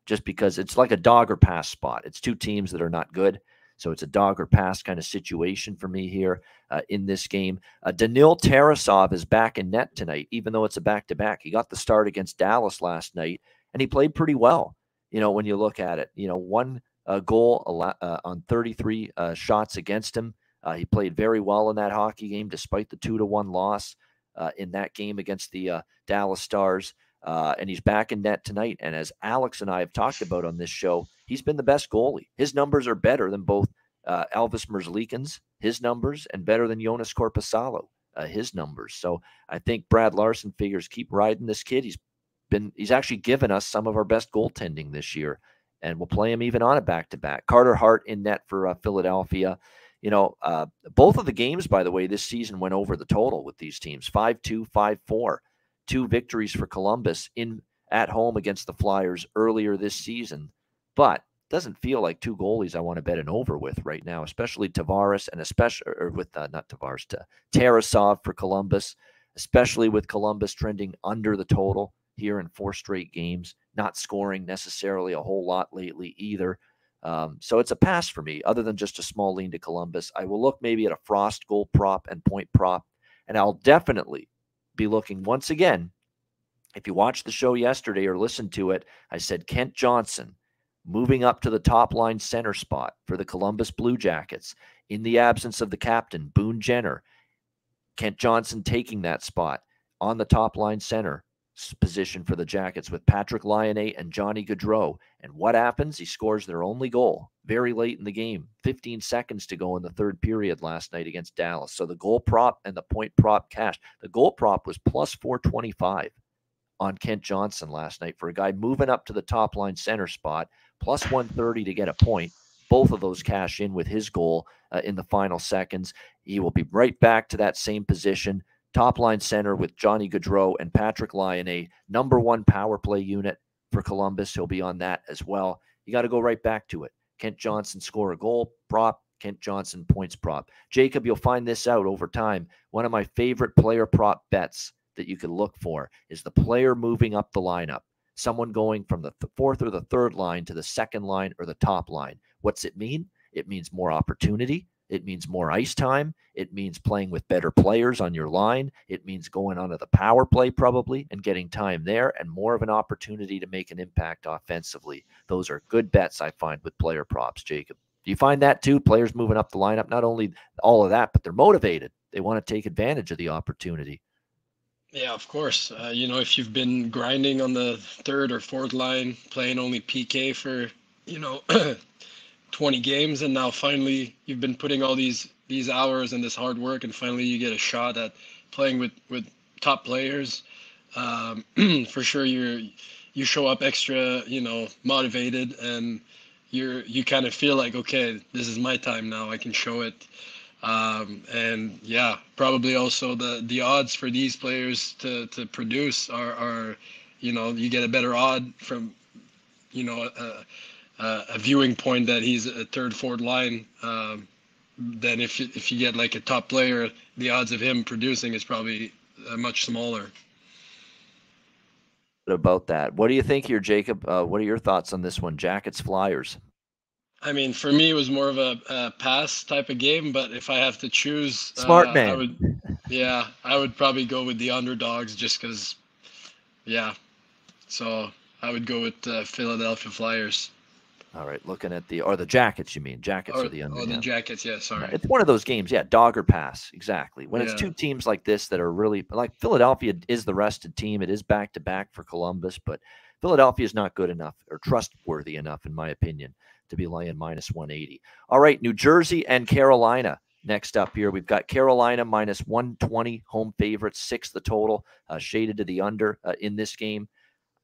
just because it's like a dog or pass spot. It's two teams that are not good. So it's a dog or pass kind of situation for me here uh, in this game. Uh, Danil Tarasov is back in net tonight, even though it's a back to back. He got the start against Dallas last night, and he played pretty well. You know, when you look at it, you know, one uh, goal uh, on 33 uh, shots against him. Uh, he played very well in that hockey game, despite the two to one loss in that game against the Dallas Stars. Uh, and he's back in net tonight. And as Alex and I have talked about on this show, he's been the best goalie. His numbers are better than both uh, Elvis Merzlikins, his numbers, and better than Jonas Korpisalo, uh, his numbers. So I think Brad Larsen figures keep riding this kid. He's been he's actually given us some of our best goaltending this year, and we'll play him even on a back to back. Carter Hart in net for uh, Philadelphia. You know, uh, both of the games, by the way, this season went over the total with these teams 5 2, 5 4 two victories for Columbus in at home against the Flyers earlier this season. But doesn't feel like two goalies I want to bet an over with right now, especially Tavares and especially or with uh, not Tavares to Tarasov for Columbus, especially with Columbus trending under the total here in four straight games, not scoring necessarily a whole lot lately either. Um, so it's a pass for me, other than just a small lean to Columbus. I will look maybe at a Frost goal prop and point prop, and I'll definitely be looking once again. If you watched the show yesterday or listened to it, I said Kent Johnson moving up to the top line center spot for the Columbus Blue Jackets in the absence of the captain, Boone Jenner. Kent Johnson taking that spot on the top line center position for the Jackets with Patrick Laine and Johnny Gaudreau. And what happens? He scores their only goal very late in the game, 15 seconds to go in the third period last night against Dallas. So the goal prop and the point prop cash. The goal prop was plus 425 on Kent Johnson last night for a guy moving up to the top line center spot, plus 130 to get a point. both of those cash in with his goal uh, in the final seconds. He will be right back to that same position, top line center with Johnny Gaudreau and Patrick Laine, a number one power play unit for Columbus. He'll be on that as well. You got to go right back to it. Kent Johnson score a goal prop. Kent Johnson points prop. Jacob, you'll find this out over time. One of my favorite player prop bets that you can look for is the player moving up the lineup. Someone going from the fourth or the third line to the second line or the top line. What's it mean? It means more opportunity. It means more ice time. It means playing with better players on your line. It means going onto the power play probably and getting time there and more of an opportunity to make an impact offensively. Those are good bets I find with player props, Jacob. Do you find that too? Players moving up the lineup, not only all of that, but they're motivated. They want to take advantage of the opportunity. Yeah, of course. Uh, you know, if you've been grinding on the third or fourth line, playing only PK for, you know, <clears throat> 20 games, and now finally you've been putting all these these hours and this hard work, and finally you get a shot at playing with with top players. Um, <clears throat> for sure, you're you show up extra, you know, motivated, and you're you kind of feel like, okay, this is my time now. I can show it. Um, and yeah, probably also the the odds for these players to to produce are are, you know, you get a better odd from, you know, a, a, a viewing point that he's a third, fourth line. Um, than if if you get like a top player, the odds of him producing is probably uh, much smaller. About that, what do you think here, Jacob? Uh, what are your thoughts on this one, Jackets Flyers? I mean, for me, it was more of a, a, pass type of game. But if I have to choose, smart uh, man, I would, yeah, I would probably go with the underdogs just because, yeah. So I would go with uh, Philadelphia Flyers. All right, looking at the or the jackets, you mean jackets or, are the under. Oh, the jackets, yeah. Sorry, it's one of those games, yeah. Dog or pass, exactly. When yeah. it's two teams like this that are really like Philadelphia is the rested team. It is back to back for Columbus, but Philadelphia is not good enough or trustworthy enough, in my opinion, to be laying minus 180. All right, New Jersey and Carolina. Next up here, we've got Carolina minus 120 home favorites, six the total, uh, shaded to the under uh, in this game.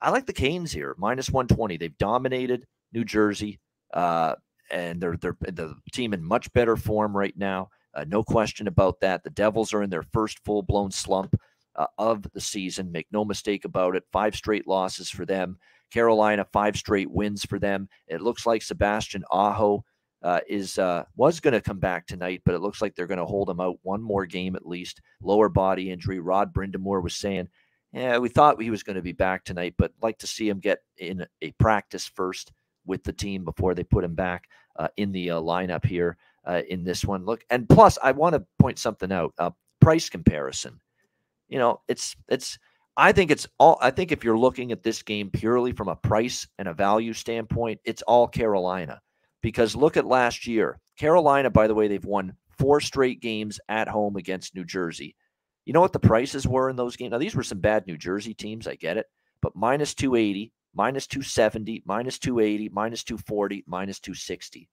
I like the Canes here, minus 120. They've dominated New Jersey, uh, and they're they're the team in much better form right now. Uh, no question about that. The Devils are in their first full blown slump uh, of the season. Make no mistake about it. Five straight losses for them. Carolina, five straight wins for them. It looks like Sebastian Aho uh, is uh, was going to come back tonight, but it looks like they're going to hold him out one more game at least. Lower body injury. Rod Brind'Amour was saying, "Yeah, we thought he was going to be back tonight, but like to see him get in a practice first with the team before they put him back uh, in the uh, lineup here uh, in this one. Look, and plus, I want to point something out: uh, price comparison. You know, it's it's I think it's all. I think if you're looking at this game purely from a price and a value standpoint, it's all Carolina. Because look at last year. Carolina, by the way, they've won four straight games at home against New Jersey. You know what the prices were in those games? Now, these were some bad New Jersey teams. I get it. But minus 280, minus 270, minus 280, minus 240, minus 260.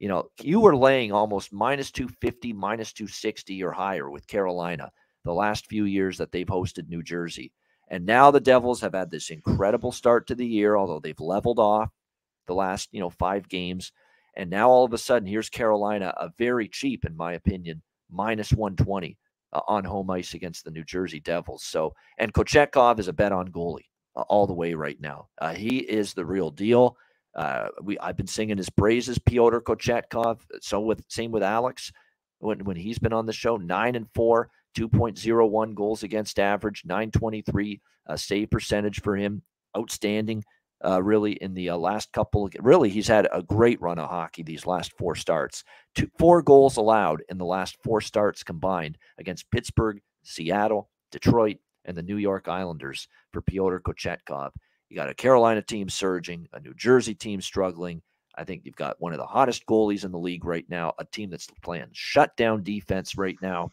You know, you were laying almost minus 250, minus 260 or higher with Carolina the last few years that they've hosted New Jersey. And now the Devils have had this incredible start to the year, although they've leveled off the last, you know, five games. And now all of a sudden, here's Carolina, a very cheap, in my opinion, minus 120 uh, on home ice against the New Jersey Devils. So, and Kochetkov is a bet on goalie all the way right now. Uh, he is the real deal. Uh, we I've been singing his praises, Pyotr Kochetkov. So with same with Alex when when he's been on the show, nine and four 2.01 goals against average, 923 uh, save percentage for him. Outstanding, uh, really, in the uh, last couple. Really, he's had a great run of hockey these last four starts. Two, four goals allowed in the last four starts combined against Pittsburgh, Seattle, Detroit, and the New York Islanders for Pyotr Kochetkov. You got a Carolina team surging, a New Jersey team struggling. I think you've got one of the hottest goalies in the league right now, a team that's playing shutdown defense right now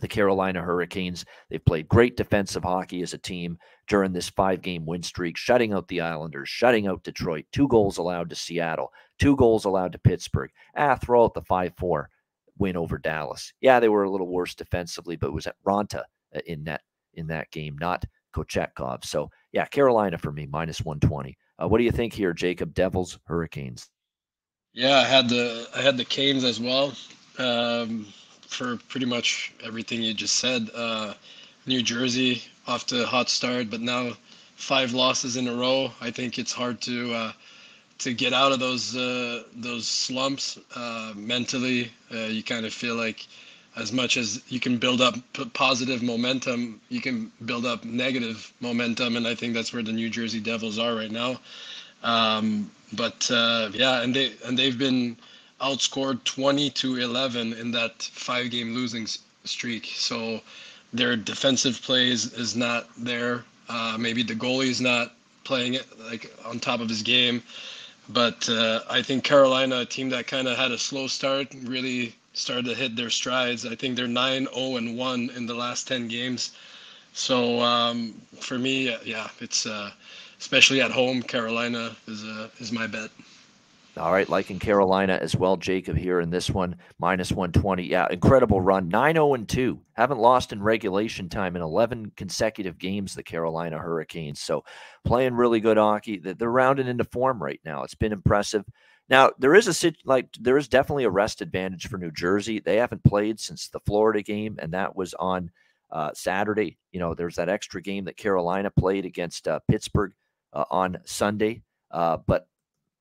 the Carolina Hurricanes. They've played great defensive hockey as a team during this five game win streak, shutting out the Islanders, shutting out Detroit, two goals allowed to Seattle, two goals allowed to Pittsburgh. Ah, throw out the 5 4 win over Dallas. Yeah, they were a little worse defensively, but it was Antti Raanta uh, in that in that game, not Kochetkov. So yeah, Carolina for me, minus 120. Uh, what do you think here, Jacob? Devils, Hurricanes? Yeah, I had the I had the Canes as well. Um, for pretty much everything you just said. Uh, New Jersey off to a hot start, but now five losses in a row. I think it's hard to uh, to get out of those uh, those slumps uh, mentally. Uh, you kind of feel like as much as you can build up positive momentum, you can build up negative momentum, and I think that's where the New Jersey Devils are right now. Um, but uh, yeah, and they and they've been outscored 20 to 11 in that five game losing streak. So their defensive plays is not there. Uh, maybe the goalie is not playing it like on top of his game. But uh, I think Carolina, a team that kind of had a slow start, really started to hit their strides. I think they're 9 0 and 1 in the last 10 games. So um, for me, yeah, it's uh, especially at home, Carolina is, uh, is my bet. All right, like in Carolina as well, Jacob here in this one, minus 120. Yeah, incredible run. 9 0 and 2. Haven't lost in regulation time in 11 consecutive games, the Carolina Hurricanes. So playing really good hockey. They're rounding into form right now. It's been impressive. Now, there is a like there is definitely a rest advantage for New Jersey. They haven't played since the Florida game, and that was on uh, Saturday. You know, there's that extra game that Carolina played against uh, Pittsburgh uh, on Sunday. Uh, but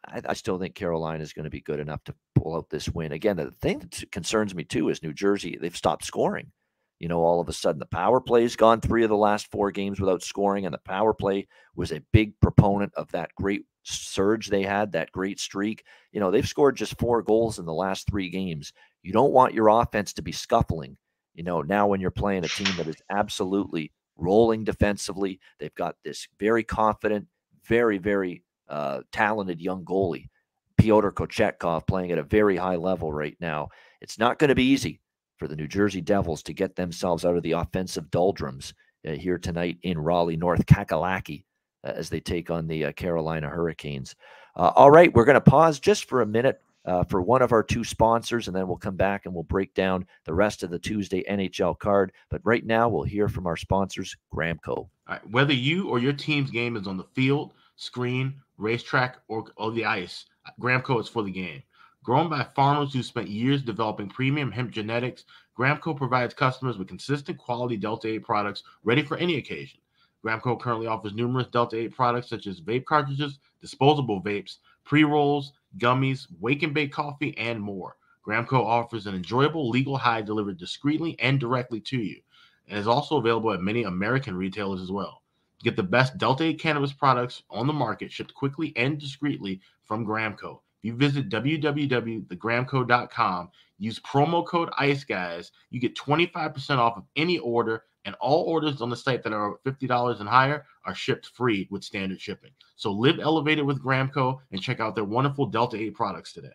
I, I still think Carolina is going to be good enough to pull out this win. Again, the thing that concerns me too is New Jersey. They've stopped scoring. You know, all of a sudden the power play's gone three of the last four games without scoring, and the power play was a big proponent of that great surge they had, that great streak. You know, they've scored just four goals in the last three games. You don't want your offense to be scuffling. You know, now when you're playing a team that is absolutely rolling defensively, they've got this very confident, very, very uh, talented young goalie, Pyotr Kochetkov, playing at a very high level right now. It's not going to be easy for the New Jersey Devils to get themselves out of the offensive doldrums uh, here tonight in Raleigh, North Kakalaki, as they take on the uh, Carolina Hurricanes. Uh, all right, we're going to pause just for a minute. Uh, for one of our two sponsors, and then we'll come back and we'll break down the rest of the Tuesday NHL card. But right now, we'll hear from our sponsors, Gramco. whether you or your team's game is on the field, screen, racetrack, or, or the ice, Gramco is for the game. Grown by farmers who spent years developing premium hemp genetics, Gramco provides customers with consistent quality Delta 8 products ready for any occasion. Gramco currently offers numerous Delta 8 products such as vape cartridges, disposable vapes, pre rolls, gummies, wake and bake coffee, and more. Gramco offers an enjoyable legal high delivered discreetly and directly to you, and is also available at many American retailers as well. Get the best Delta 8 cannabis products on the market shipped quickly and discreetly from Gramco. If you visit www.thegramco.com, use promo code ICE guys, you get 25% off of any order, and all orders on the site that are $50 and higher are shipped free with standard shipping. So live elevated with Gramco and check out their wonderful Delta 8 products today.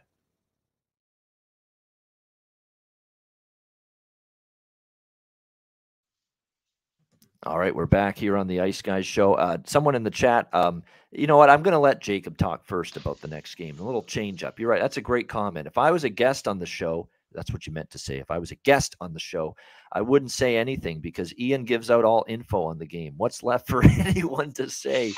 All right, we're back here on the Ice Guys show. Uh, someone in the chat, um, you know what? I'm going to let Jacob talk first about the next game. A little change up. You're right. That's a great comment. If I was a guest on the show, that's what you meant to say. If I was a guest on the show, I wouldn't say anything because Ian gives out all info on the game. What's left for <laughs> anyone to say?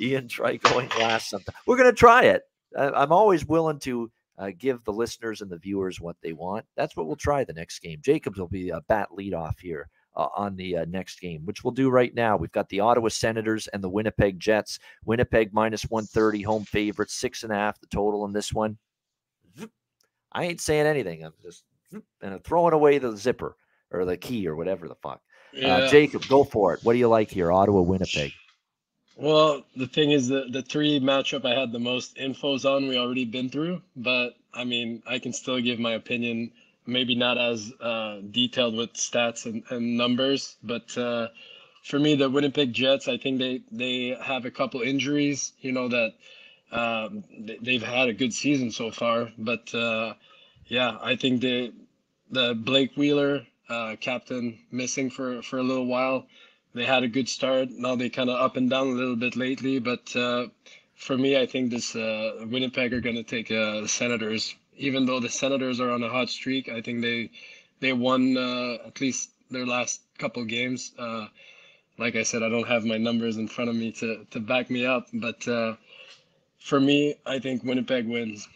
Ian, try going last sometime. We're going to try it. I'm always willing to uh, give the listeners and the viewers what they want. That's what we'll try the next game. Jacobs will be a bat lead off here uh, on the uh, next game, which we'll do right now. We've got the Ottawa Senators and the Winnipeg Jets. Winnipeg minus 130, home favorite, six and a half the total in this one. I ain't saying anything. I'm just and I'm throwing away the zipper or the key or whatever the fuck. Uh, yeah. Uh, Jacob, go for it. What do you like here? Ottawa, Winnipeg. Well, the thing is the the three matchup I had the most infos on we already been through, but I mean I can still give my opinion maybe not as uh, detailed with stats and, and numbers, but uh, for me, the Winnipeg Jets, I think they they have a couple injuries. You know that um, they've had a good season so far, but uh, yeah, I think the the Blake Wheeler uh, captain missing for for a little while. They had a good start. Now they kind of up and down a little bit lately, but uh, for me, I think this uh, Winnipeg are going to take the Senators even though the Senators are on a hot streak, I think they they won uh, at least their last couple games. Uh, like I said, I don't have my numbers in front of me to to back me up, but uh, for me, I think Winnipeg wins.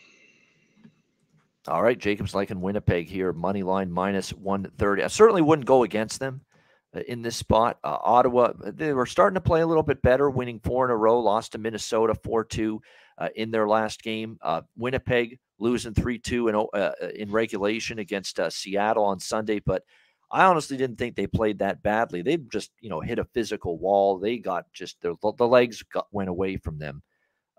All right, Jacob's liking Winnipeg here, money line minus 130. I certainly wouldn't go against them uh, in this spot. Uh, Ottawa, they were starting to play a little bit better, winning four in a row, lost to Minnesota 4 2 uh, in their last game. Uh, Winnipeg losing 3 2 in, uh, in regulation against uh, Seattle on Sunday. But I honestly didn't think they played that badly. They just, you know, hit a physical wall. They got just the, the legs got, went away from them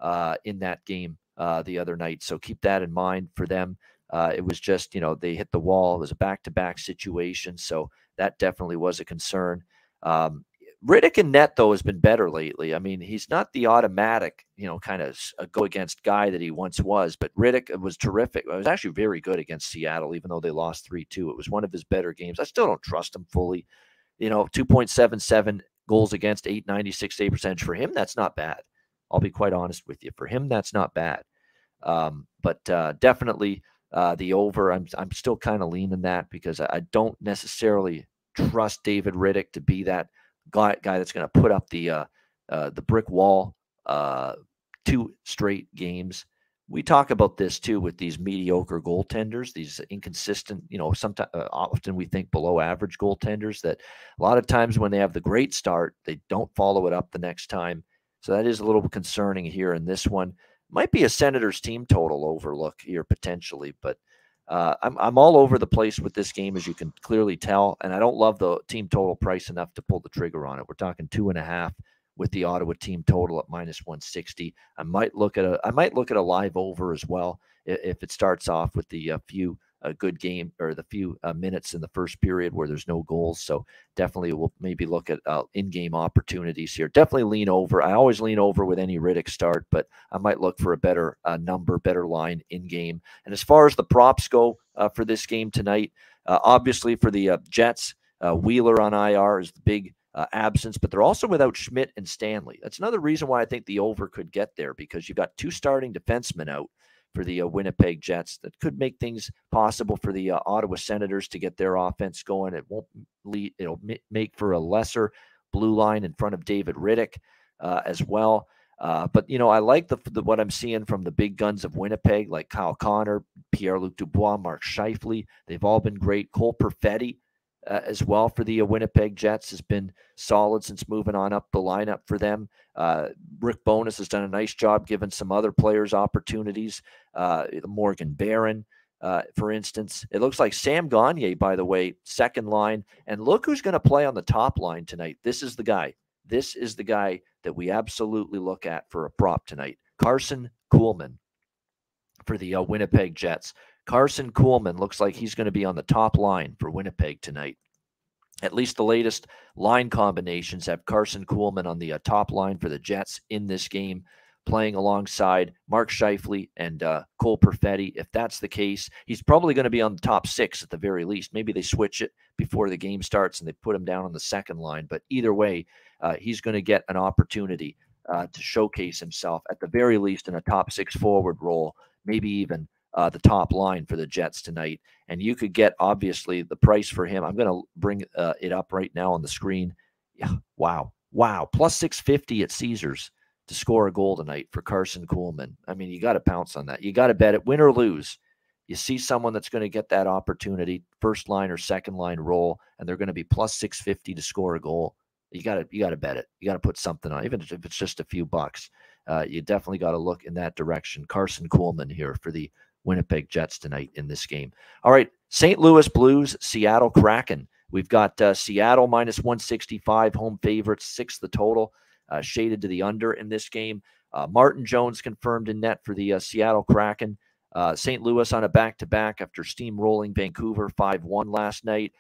uh, in that game the other night. So keep that in mind for them. it was just, you know, they hit the wall. It was a back to back situation. So that definitely was a concern. Um, Rittich and net though has been better lately. I mean, he's not the automatic, you know, kind of go against guy that he once was, but Rittich was terrific. It was actually very good against Seattle, even though they lost three two. It was one of his better games. I still don't trust him fully. You know, two point seven seven goals against, eight ninety six save percentage for him. That's not bad. I'll be quite honest with you. For him, that's not bad. Um, but uh, definitely uh, the over. I'm I'm still kind of leaning that because I, don't necessarily trust David Rittich to be that guy, guy that's going to put up the uh, uh, the brick wall uh, two straight games. We talk about this too with these mediocre goaltenders, these inconsistent, you know, sometimes uh, often we think below average goaltenders that a lot of times when they have the great start, they don't follow it up the next time. So that is a little concerning here in this one. Might be a Senators team total overlook here potentially, but uh, I'm, I'm all over the place with this game, as you can clearly tell, and I don't love the team total price enough to pull the trigger on it. We're talking two and a half with the Ottawa team total at minus 160. I might look at a I might look at a live over as well if it starts off with the uh, few a good game or the few uh, minutes in the first period where there's no goals. So definitely we'll maybe look at uh, in-game opportunities here. Definitely lean over. I always lean over with any Rittich start, but I might look for a better uh, number, better line in game. And as far as the props go uh, for this game tonight, uh, obviously for the uh, Jets, Wheeler on IR is the big. absence, but they're also without Schmidt and Stanley. That's another reason why I think the over could get there because you've got two starting defensemen out for the uh, Winnipeg Jets. That could make things possible for the uh, Ottawa Senators to get their offense going. It won't lead, it'll make for a lesser blue line in front of David Rittich uh, as well. Uh, but you know, I like the, the, what I'm seeing from the big guns of Winnipeg, like Kyle Connor, Pierre Luc Dubois, Mark Scheifele. They've all been great. Cole Perfetti uh, as well for the uh, Winnipeg Jets has been solid since moving on up the lineup for them. Uh, Rick Bowness has done a nice job giving some other players opportunities. Uh, Morgan Barron, uh, for instance. It looks like Sam Gagner, by the way, second line. And look who's going to play on the top line tonight. This is the guy. This is the guy that we absolutely look at for a prop tonight. Karson Kuhlman for the uh, Winnipeg Jets. Karson Kuhlman looks like he's going to be on the top line for Winnipeg tonight. At least the latest line combinations have Karson Kuhlman on the uh, top line for the Jets in this game, playing alongside Mark Scheifele and uh, Cole Perfetti. If that's the case, he's probably going to be on the top six at the very least. Maybe they switch it before the game starts and they put him down on the second line. But either way, uh, he's going to get an opportunity uh, to showcase himself at the very least in a top six forward role, maybe even uh, the top line for the Jets tonight. And you could get obviously the price for him. I'm going to bring uh, it up right now on the screen. Yeah, wow, wow, plus 650 at Caesars to score a goal tonight for Karson Kuhlman. I mean, you got to pounce on that. You got to bet it, win or lose. You see someone that's going to get that opportunity, first line or second line role, and they're going to be plus 650 to score a goal. You got to you got to bet it. You got to put something on, even if it's just a few bucks. Uh, you definitely got to look in that direction. Karson Kuhlman here for the Winnipeg Jets tonight in this game. All right, St. Louis Blues, Seattle Kraken. We've got uh, Seattle minus 165, home favorites, six the total, uh, shaded to the under in this game. Uh, Martin Jones confirmed in net for the uh, Seattle Kraken. Uh, St. Louis on a back to back after steamrolling Vancouver 5 1 last night.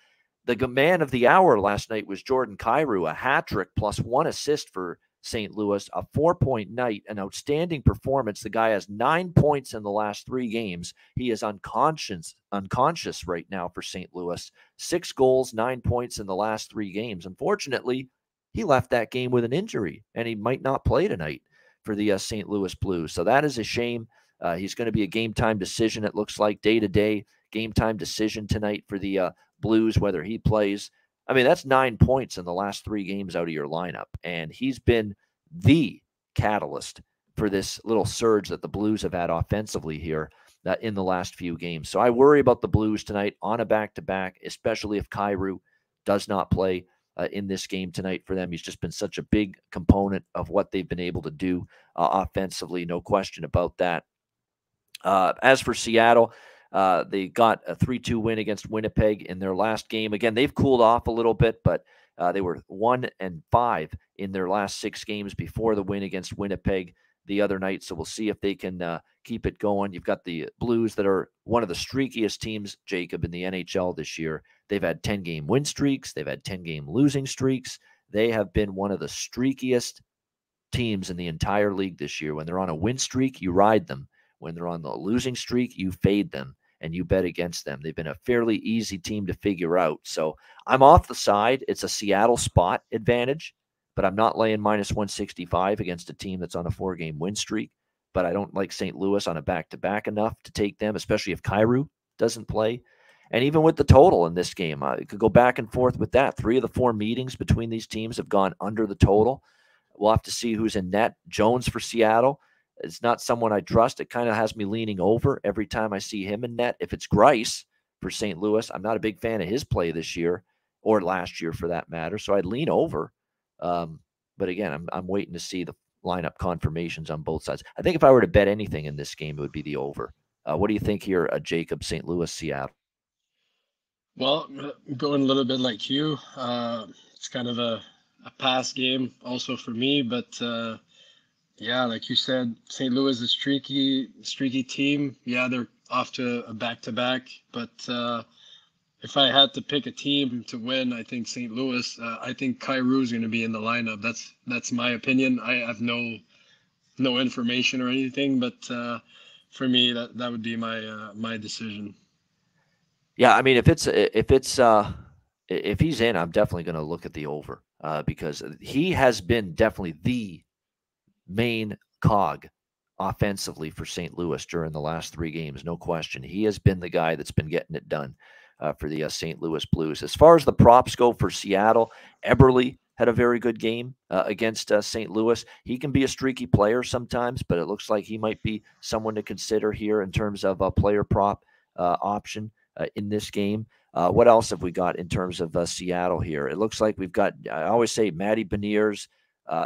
The man of the hour last night was Jordan Kyrou, a hat trick plus one assist for St. Louis, a four point night, an outstanding performance. The guy has nine points in the last three games. He is unconscious, unconscious right now for St. Louis. Six goals, nine points in the last three games. Unfortunately, he left that game with an injury and he might not play tonight for the uh, St. Louis Blues. So that is a shame. Uh, he's going to be a game time decision, it looks like, day to day game time decision tonight for the uh, Blues, whether he plays. I mean, that's nine points in the last three games out of your lineup. And he's been the catalyst for this little surge that the Blues have had offensively here uh, in the last few games. So I worry about the Blues tonight on a back to back, especially if Kyrou does not play uh, in this game tonight for them. He's just been such a big component of what they've been able to do uh, offensively, no question about that. Uh, as for Seattle, uh, they got a 3 2 win against Winnipeg in their last game. Again, they've cooled off a little bit, but uh, they were 1 and 5 in their last six games before the win against Winnipeg the other night. So we'll see if they can uh, keep it going. You've got the Blues that are one of the streakiest teams, Jacob, in the NHL this year. They've had 10 game win streaks, they've had 10 game losing streaks. They have been one of the streakiest teams in the entire league this year. When they're on a win streak, you ride them. When they're on the losing streak, you fade them and you bet against them. They've been a fairly easy team to figure out. So I'm off the side. It's a Seattle spot advantage but I'm not laying minus 165 against a team that's on a four game win streak. But I don't like St. Louis on a back to back enough to take them, especially if Kyrou doesn't play. And even with the total in this game, uh, could go back and forth with that. Three of the four meetings between these teams have gone under the total. We'll have to see who's in net. Jones for Seattle is not someone I trust. It kind of has me leaning over every time I see him in net. If it's Greiss for St. Louis, I'm not a big fan of his play this year or last year for that matter. So I'd lean over. Um, but again, I'm I'm waiting to see the lineup confirmations on both sides. I think if I were to bet anything in this game, it would be the over. Uh, what do you think here, uh, Jacob, St. Louis, Seattle? Well, going a little bit like you, uh, it's kind of a, a pass game also for me. But uh, yeah, like you said, St. Louis is a streaky, streaky team. Yeah, they're off to a back to back, but uh, if I had to pick a team to win, I think St. Louis. Uh, I think is going to be in the lineup. That's that's my opinion. I have no no information or anything, but uh, for me, that that would be my uh, my decision. Yeah, I mean, if it's if it's uh, if he's in, I'm definitely going to look at the over uh, because he has been definitely the main cog offensively for St. Louis during the last three games. No question, he has been the guy that's been getting it done uh, for the uh, St. Louis Blues. As far as the props go for Seattle, Eberle had a very good game uh, against uh, St. Louis. He can be a streaky player sometimes, but it looks like he might be someone to consider here in terms of a player prop uh, option uh, in this game. what else have we got in terms of Seattle here? It looks like we've got, I always say, Matty Beniers.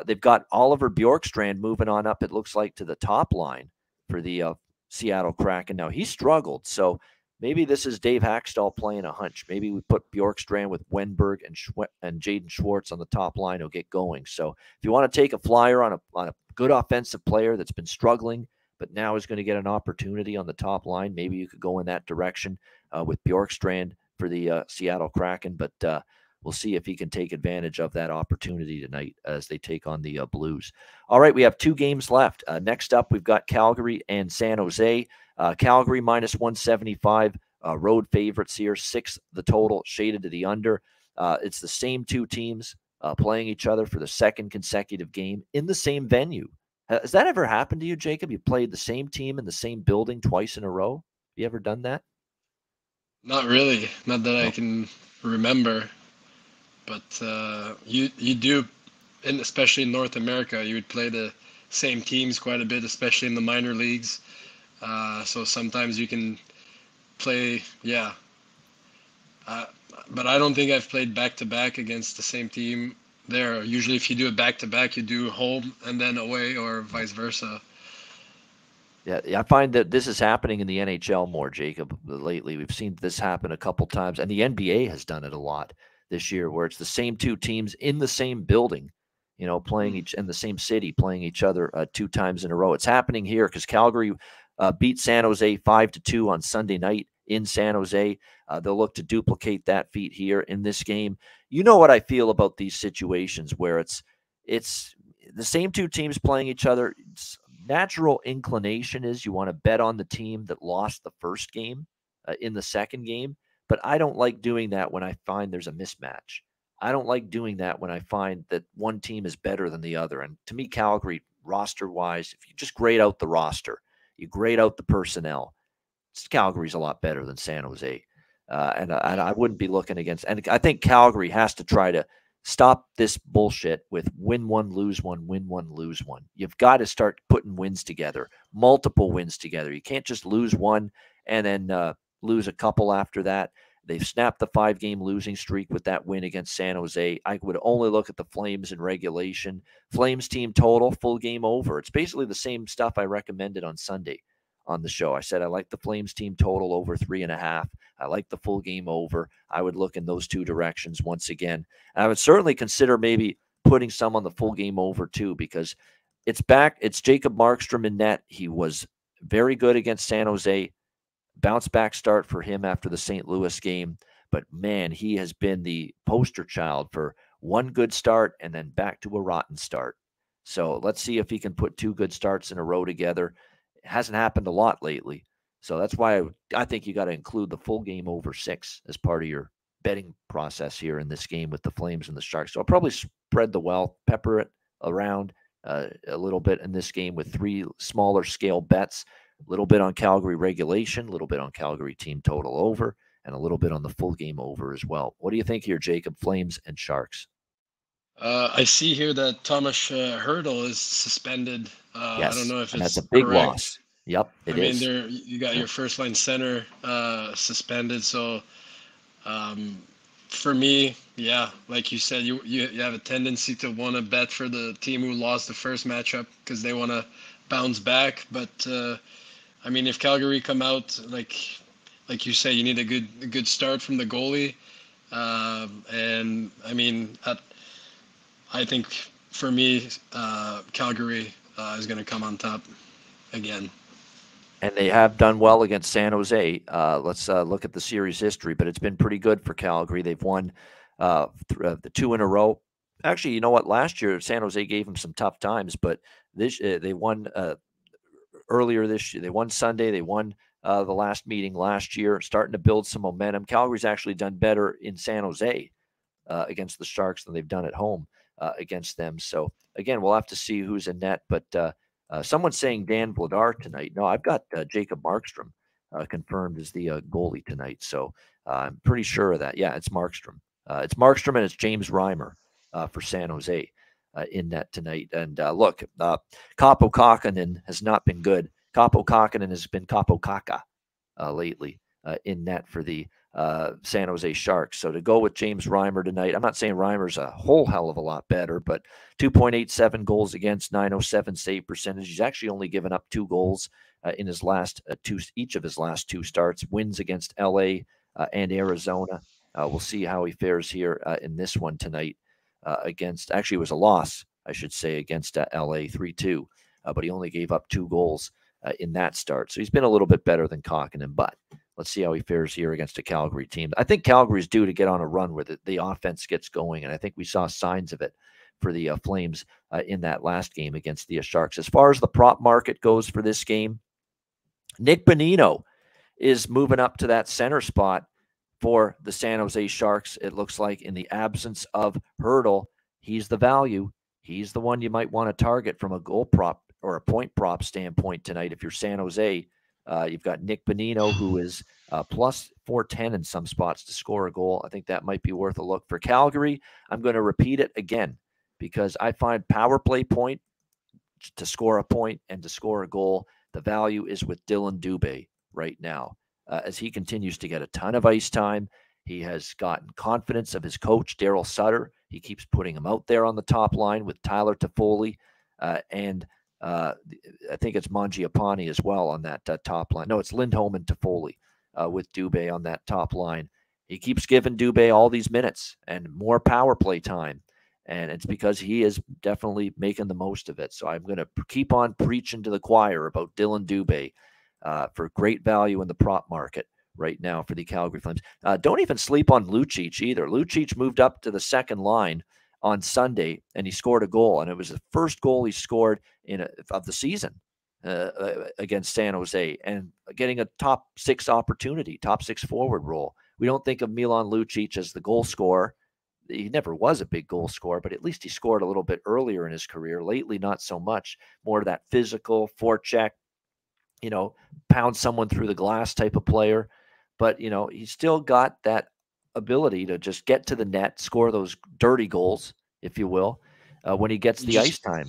They've got Oliver Bjorkstrand moving on up, it looks like, to the top line for the Seattle Kraken. Now, he struggled. So maybe this is Dave Hakstol playing a hunch. Maybe we put Bjorkstrand with Wennberg and and Jaden Schwartz on the top line. He'll get going. So if you want to take a flyer on a on a good offensive player that's been struggling, but now is going to get an opportunity on the top line, maybe you could go in that direction uh, with Bjorkstrand for the uh, Seattle Kraken. But uh, we'll see if he can take advantage of that opportunity tonight as they take on the uh, Blues. All right, we have two games left. Uh, next up, we've got Calgary and San Jose. Uh, Calgary minus 175, uh, road favorites here, six the total, shaded to the under. Uh, it's the same two teams uh, playing each other for the second consecutive game in the same venue. Has that ever happened to you, Jacob? You played the same team in the same building twice in a row? Have you ever done that? Not really. Not that. I can remember. But uh, you you do, and especially in North America, you would play the same teams quite a bit, especially in the minor leagues. Uh, so sometimes you can play, yeah. Uh, but I don't think I've played back to back against the same team there. Usually, if you do it back to back, you do home and then away, or vice versa. Yeah, I find that this is happening in the NHL more, Jacob. Lately, we've seen this happen a couple times, and the NBA has done it a lot this year, where it's the same two teams in the same building, you know, playing mm. each in the same city, playing each other uh, two times in a row. It's happening here because Calgary uh, beat San Jose five to two on Sunday night in San Jose. Uh, they'll look to duplicate that feat here in this game. You know what I feel about these situations where it's it's the same two teams playing each other. It's natural inclination is you want to bet on the team that lost the first game uh, in the second game, but I don't like doing that when I find there's a mismatch. I don't like doing that when I find that one team is better than the other. And to me, Calgary roster wise, if you just grade out the roster, you grade out the personnel. Calgary's a lot better than San Jose. Uh, and, uh, and I wouldn't be looking against. And I think Calgary has to try to stop this bullshit with win one, lose one, win one, lose one. You've got to start putting wins together, multiple wins together. You can't just lose one and then uh, lose a couple after that. They've snapped the five game losing streak with that win against San Jose. I would only look at the Flames in regulation. Flames team total, full game over. It's basically the same stuff I recommended on Sunday on the show. I said I like the Flames team total over three and a half. I like the full game over. I would look in those two directions once again. And I would certainly consider maybe putting some on the full game over too, because it's back. It's Jacob Markstrom in net. He was very good against San Jose. Bounce back start for him after the St. Louis game. But man, he has been the poster child for one good start and then back to a rotten start. So let's see if he can put two good starts in a row together It hasn't happened a lot lately. So that's why I, think you got to include the full game over six as part of your betting process here in this game with the Flames and the Sharks. So I'll probably spread the wealth, pepper it around uh, a little bit in this game with three smaller scale bets, a little bit on Calgary regulation, a little bit on Calgary team total over, and a little bit on the full game over as well. What do you think here, Jacob? Flames and Sharks. Uh, I see here that Thomas uh, Hertl is suspended. Uh, yes, I don't know if and it's that's a big correct. loss. Yep, it I mean, is. there you got your first line center uh, suspended. So, um, for me, yeah, like you said, you you, you have a tendency to want to bet for the team who lost the first matchup because they want to bounce back. But uh, I mean, if Calgary come out like like you say, you need a good a good start from the goalie. Um and I mean, at, I think for me, uh, Calgary uh, is going to come on top again. and they have done well against San Jose. Uh, let's uh, look at the series history, but it's been pretty good for Calgary. They've won uh, th- uh, the two in a row. Actually, you know what? Last year, San Jose gave them some tough times, but this uh, they won uh, earlier this year. They won Sunday. They won uh, the last meeting last year, starting to build some momentum. Calgary's actually done better in San Jose uh, against the Sharks than they've done at home uh, against them. So again, we'll have to see who's in net, but. Uh, uh, someone's saying Dan Vladar tonight. No, I've got uh, Jacob Markstrom confirmed as the goalie tonight. So I'm pretty sure of that. Yeah, it's Markstrom. It's Markstrom and it's James Reimer for San Jose in net tonight. And look, uh, Kahkonen has not been good. Kahkonen has been Kaapo Kaka lately in net for the uh, San Jose Sharks. So to go with James Reimer tonight, I'm not saying Reimer's a whole hell of a lot better, but 2.87 goals against, 907 save percentage. He's actually only given up two goals uh, in his last uh, two, each of his last two starts. Wins against LA uh, and Arizona. Uh, we'll see how he fares here uh, in this one tonight against. Actually, it was a loss, I should say, against LA 3-2, but he only gave up two goals in that start. So he's been a little bit better than Kahkonen, but Let's see how he fares here against a Calgary team. I think Calgary's due to get on a run where the, the offense gets going, and I think we saw signs of it for the uh, Flames uh, in that last game against the uh, Sharks. As far as the prop market goes for this game, Nick Bonino is moving up to that center spot for the San Jose Sharks. It looks like in the absence of Hertl, he's the value. He's the one you might want to target from a goal prop or a point prop standpoint tonight if you're San Jose. Uh, you've got Nick Bonino, who is uh, plus 410 in some spots to score a goal. I think that might be worth a look for Calgary. I'm going to repeat it again because I find power play point to score a point and to score a goal. The value is with Dylan Dubé right now uh, as he continues to get a ton of ice time. He has gotten confidence of his coach, Daryl Sutter. He keeps putting him out there on the top line with Tyler Toffoli. Uh, and uh, I think it's Mangiapane as well on that uh, top line. No, it's Lindholm and Toffoli uh, with Dubé on that top line. He keeps giving Dubé all these minutes and more power play time. And it's because he is definitely making the most of it. So I'm going to keep on preaching to the choir about Dylan Dubé uh, for great value in the prop market right now for the Calgary Flames. Uh, don't even sleep on Lucic either. Lucic moved up to the second line on Sunday, and he scored a goal, and it was the first goal he scored in a, of the season uh, uh, against San Jose, and getting a top six opportunity, top six forward role. We don't think of Milan Lucic as the goal scorer. He never was a big goal scorer, but at least he scored a little bit earlier in his career. Lately, not so much. More of that physical forecheck, you know, pound someone through the glass type of player. But you know, he's still got that ability to just get to the net, score those dirty goals, if you will, uh, when he gets the just, ice time.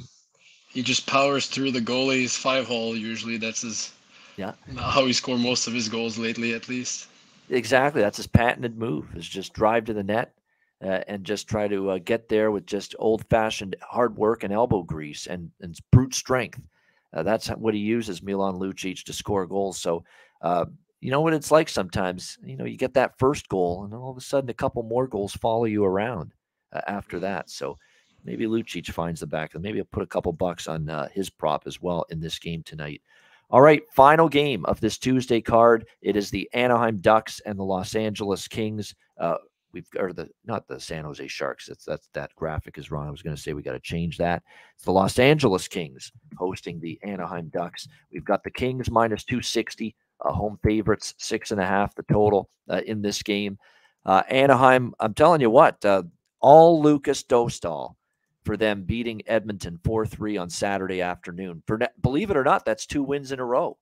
He just powers through the goalie's five hole. Usually, that's his. Yeah. How he scored most of his goals lately, at least. Exactly, that's his patented move: is just drive to the net uh, and just try to uh, get there with just old-fashioned hard work and elbow grease and, and brute strength. Uh, that's what he uses, Milan Lucic, to score goals. So, uh, you know what it's like sometimes. You know, you get that first goal, and all of a sudden, a couple more goals follow you around uh, after that. So, maybe Lucic finds the back. Maybe I'll put a couple bucks on uh, his prop as well in this game tonight. All right, final game of this Tuesday card. It is the Anaheim Ducks and the Los Angeles Kings. We've or the not the San Jose Sharks. That's that's that graphic is wrong. I was going to say we got to change that. It's the Los Angeles Kings hosting the Anaheim Ducks. We've got the Kings minus two sixty, uh, home favorites six and a half the total uh, in this game. Uh, Anaheim, I'm telling you what, uh, all Lukas Dostal for them beating Edmonton 4 3 on Saturday afternoon. For believe it or not, that's two wins in a row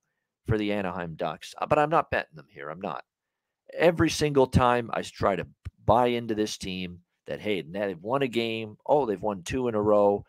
for the Anaheim Ducks. Uh, but I'm not betting them here. I'm not. Every single time I try to buy into this team that, hey, they've won a game. Oh, they've won two in a row.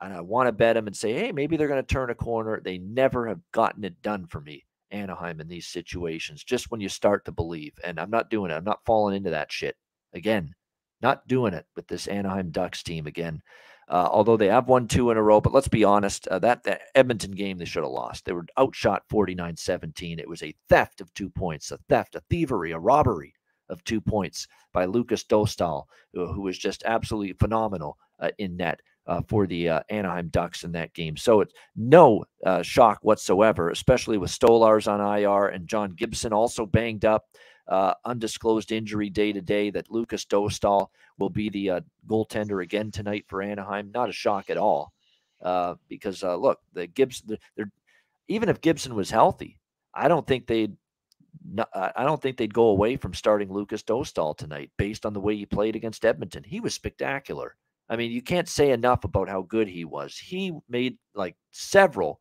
And I want to bet them and say, hey, maybe they're going to turn a corner. They never have gotten it done for me, Anaheim, in these situations, just when you start to believe. And I'm not doing it. I'm not falling into that shit. Again, not doing it with this Anaheim Ducks team again uh, although they have won two in a row. But let's be honest, uh, that, that Edmonton game they should have lost. They were outshot 49 17. It was a theft of two points, a theft, a thievery, a robbery of two points by Lukas Dostal, who, was just absolutely phenomenal uh, in net. Uh, for the uh, Anaheim Ducks in that game. So it's no uh, shock whatsoever, especially with Stolarz on IR and John Gibson also banged up uh, undisclosed injury day to day that Lukas Dostal will be the uh, goaltender again tonight for Anaheim. Not a shock at all, uh, because look, the Gibson, they're, even if Gibson was healthy, I don't think they'd. I don't think they'd go away from starting Lukas Dostal tonight based on the way he played against Edmonton. He was spectacular. I mean, you can't say enough about how good he was. He made like several,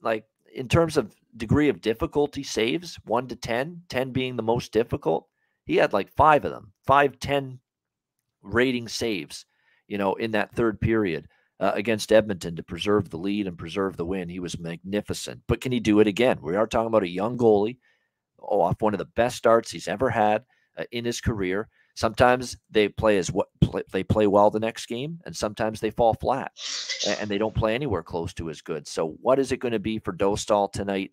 like in terms of degree of difficulty saves, one to 10, 10 being the most difficult, he had like five of them, five, 10 rating saves, you know, in that third period uh, against Edmonton to preserve the lead and preserve the win. He was magnificent. But can he do it again? We are talking about a young goalie off one of the best starts he's ever had uh, in his career. Sometimes they play as what play, they play well the next game, and sometimes they fall flat and they don't play anywhere close to as good. So, what is it going to be for Dostal tonight?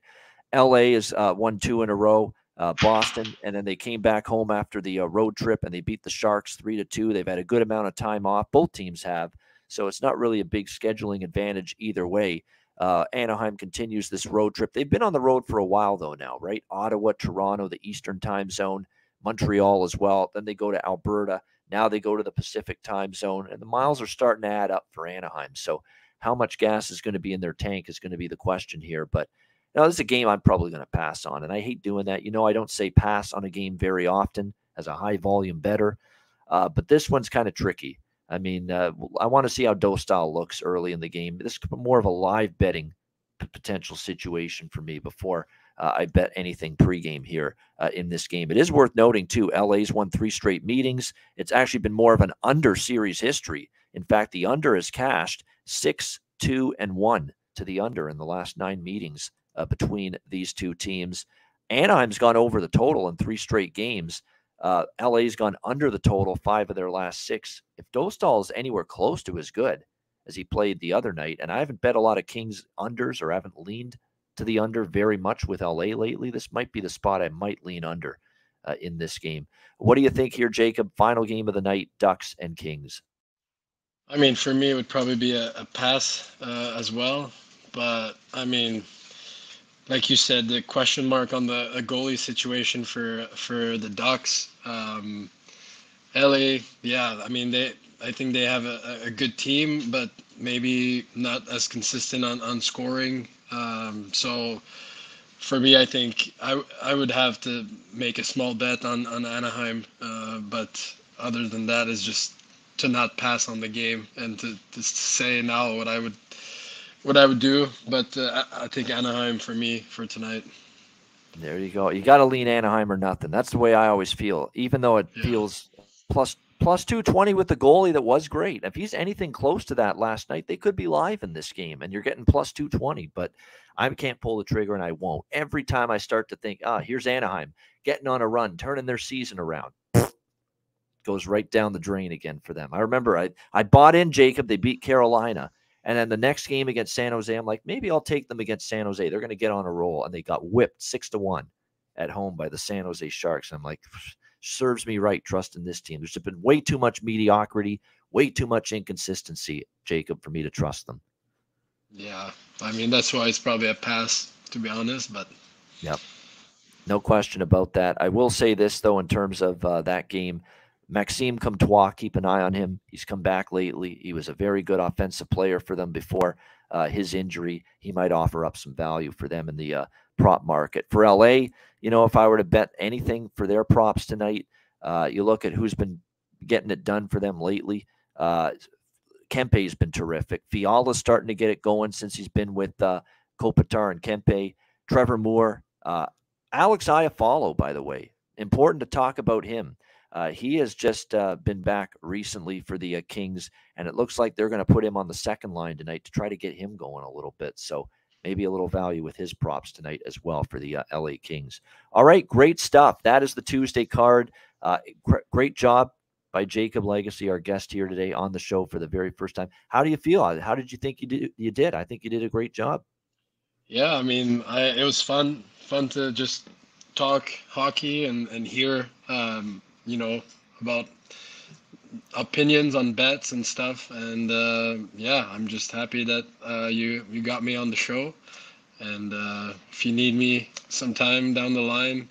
LA is uh, won two in a row. Uh, Boston, and then they came back home after the uh, road trip and they beat the Sharks three to two. They've had a good amount of time off. Both teams have, so it's not really a big scheduling advantage either way. Uh, Anaheim continues this road trip. They've been on the road for a while though now, right? Ottawa, Toronto, the Eastern Time Zone. Montreal as well. Then they go to Alberta. Now they go to the Pacific time zone, and the miles are starting to add up for Anaheim. So, how much gas is going to be in their tank is going to be the question here. But now this is a game I'm probably going to pass on, and I hate doing that. You know, I don't say pass on a game very often as a high volume better, uh, but this one's kind of tricky. I mean, uh, I want to see how Dostal looks early in the game. This is more of a live betting potential situation for me before uh, I bet anything pregame here uh, in this game. It is worth noting, too, LA's won three straight meetings. It's actually been more of an under series history. In fact, the under has cashed six, two, and one to the under in the last nine meetings uh, between these two teams. Anaheim's gone over the total in three straight games. Uh, LA's gone under the total five of their last six. If Dostal is anywhere close to as good as he played the other night, and I haven't bet a lot of Kings unders or haven't leaned to the under very much with LA lately. This might be the spot I might lean under uh, in this game. What do you think here, Jacob? Final game of the night, Ducks and Kings. I mean, for me, it would probably be a, a pass uh, as well. But I mean, like you said, the question mark on the goalie situation for for the Ducks. Um, LA, yeah, I mean they. I think they have a, a good team, but maybe not as consistent on, on scoring um, so for me, I think I, I would have to make a small bet on, on Anaheim. Uh, but other than that, is just to not pass on the game and to just say now what I would what I would do. But uh, I, I think Anaheim for me for tonight. There you go. You got to lean Anaheim or nothing. That's the way I always feel, even though it yeah. feels plus plus 220 with the goalie that was great. If he's anything close to that last night, they could be live in this game and you're getting plus 220. But I can't pull the trigger and I won't. Every time I start to think, ah, here's Anaheim getting on a run, turning their season around, goes right down the drain again for them. I remember I, I bought in Jacob. They beat Carolina. And then the next game against San Jose, I'm like, maybe I'll take them against San Jose. They're going to get on a roll. And they got whipped six to one at home by the San Jose Sharks. And I'm like, serves me right trusting this team. There's been way too much mediocrity, way too much inconsistency, Jacob, for me to trust them. Yeah. I mean, that's why it's probably a pass, to be honest. But, yep. No question about that. I will say this, though, in terms of uh, that game. Maxime Comtois, keep an eye on him. He's come back lately. He was a very good offensive player for them before uh, his injury. He might offer up some value for them in the uh, prop market. For LA, you know, if I were to bet anything for their props tonight, uh, you look at who's been getting it done for them lately. Uh, Kempe's been terrific. Fiala's starting to get it going since he's been with uh, Kopitar and Kempe. Trevor Moore, uh, Alex Iafallo, by the way, important to talk about him. Uh, he has just uh, been back recently for the uh, Kings, and it looks like they're going to put him on the second line tonight to try to get him going a little bit. So maybe a little value with his props tonight as well for the uh, LA Kings. All right, great stuff. That is the Tuesday card. Uh, gr- great job by Jacob Lagace, our guest here today on the show for the very first time. How do you feel? How did you think you did? You did. I think you did a great job. Yeah, I mean, I, it was fun. Fun to just talk hockey and and hear um, you know, about opinions on bets and stuff. And uh, yeah, I'm just happy that uh, you you got me on the show. And uh, if you need me sometime down the line,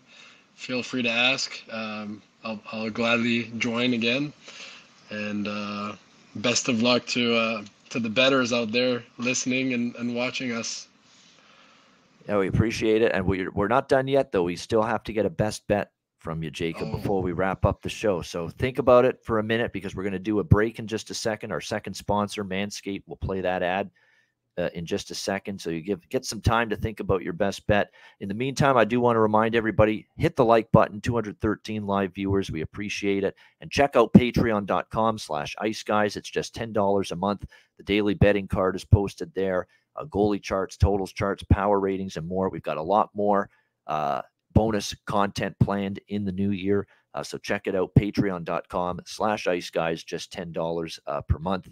feel free to ask. Um, I'll, I'll gladly join again. And uh, best of luck to uh, to the betters out there listening and, and watching us. Yeah, we appreciate it. And we're, we're not done yet, though. We still have to get a best bet from you, Jacob, oh. before we wrap up the show. So think about it for a minute because we're going to do a break in just a second. Our second sponsor, Manscaped, will play that ad uh, in just a second. So you give get some time to think about your best bet. In the meantime, I do want to remind everybody hit the like button. 213 live viewers, we appreciate it. And check out Patreon.com/slash Ice Guys. It's just ten dollars a month. The daily betting card is posted there. Uh, goalie charts, totals charts, power ratings, and more. We've got a lot more. Uh, bonus content planned in the new year. Uh, so check it out, patreon.com slash ice guys, just $10 uh, per month.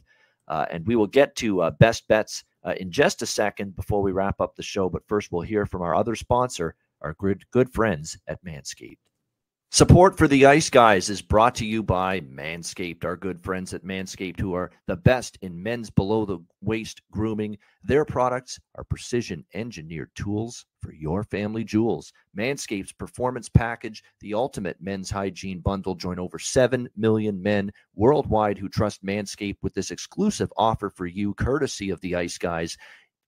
Uh, and we will get to uh, best bets uh, in just a second before we wrap up the show. But first, we'll hear from our other sponsor, our good, good friends at Manscaped. Support for the Ice Guys is brought to you by Manscaped, our good friends at Manscaped, who are the best in men's below the waist grooming. Their products are precision engineered tools for your family jewels. Manscaped's performance package, the ultimate men's hygiene bundle, join over 7 million men worldwide who trust Manscaped with this exclusive offer for you, courtesy of the Ice Guys.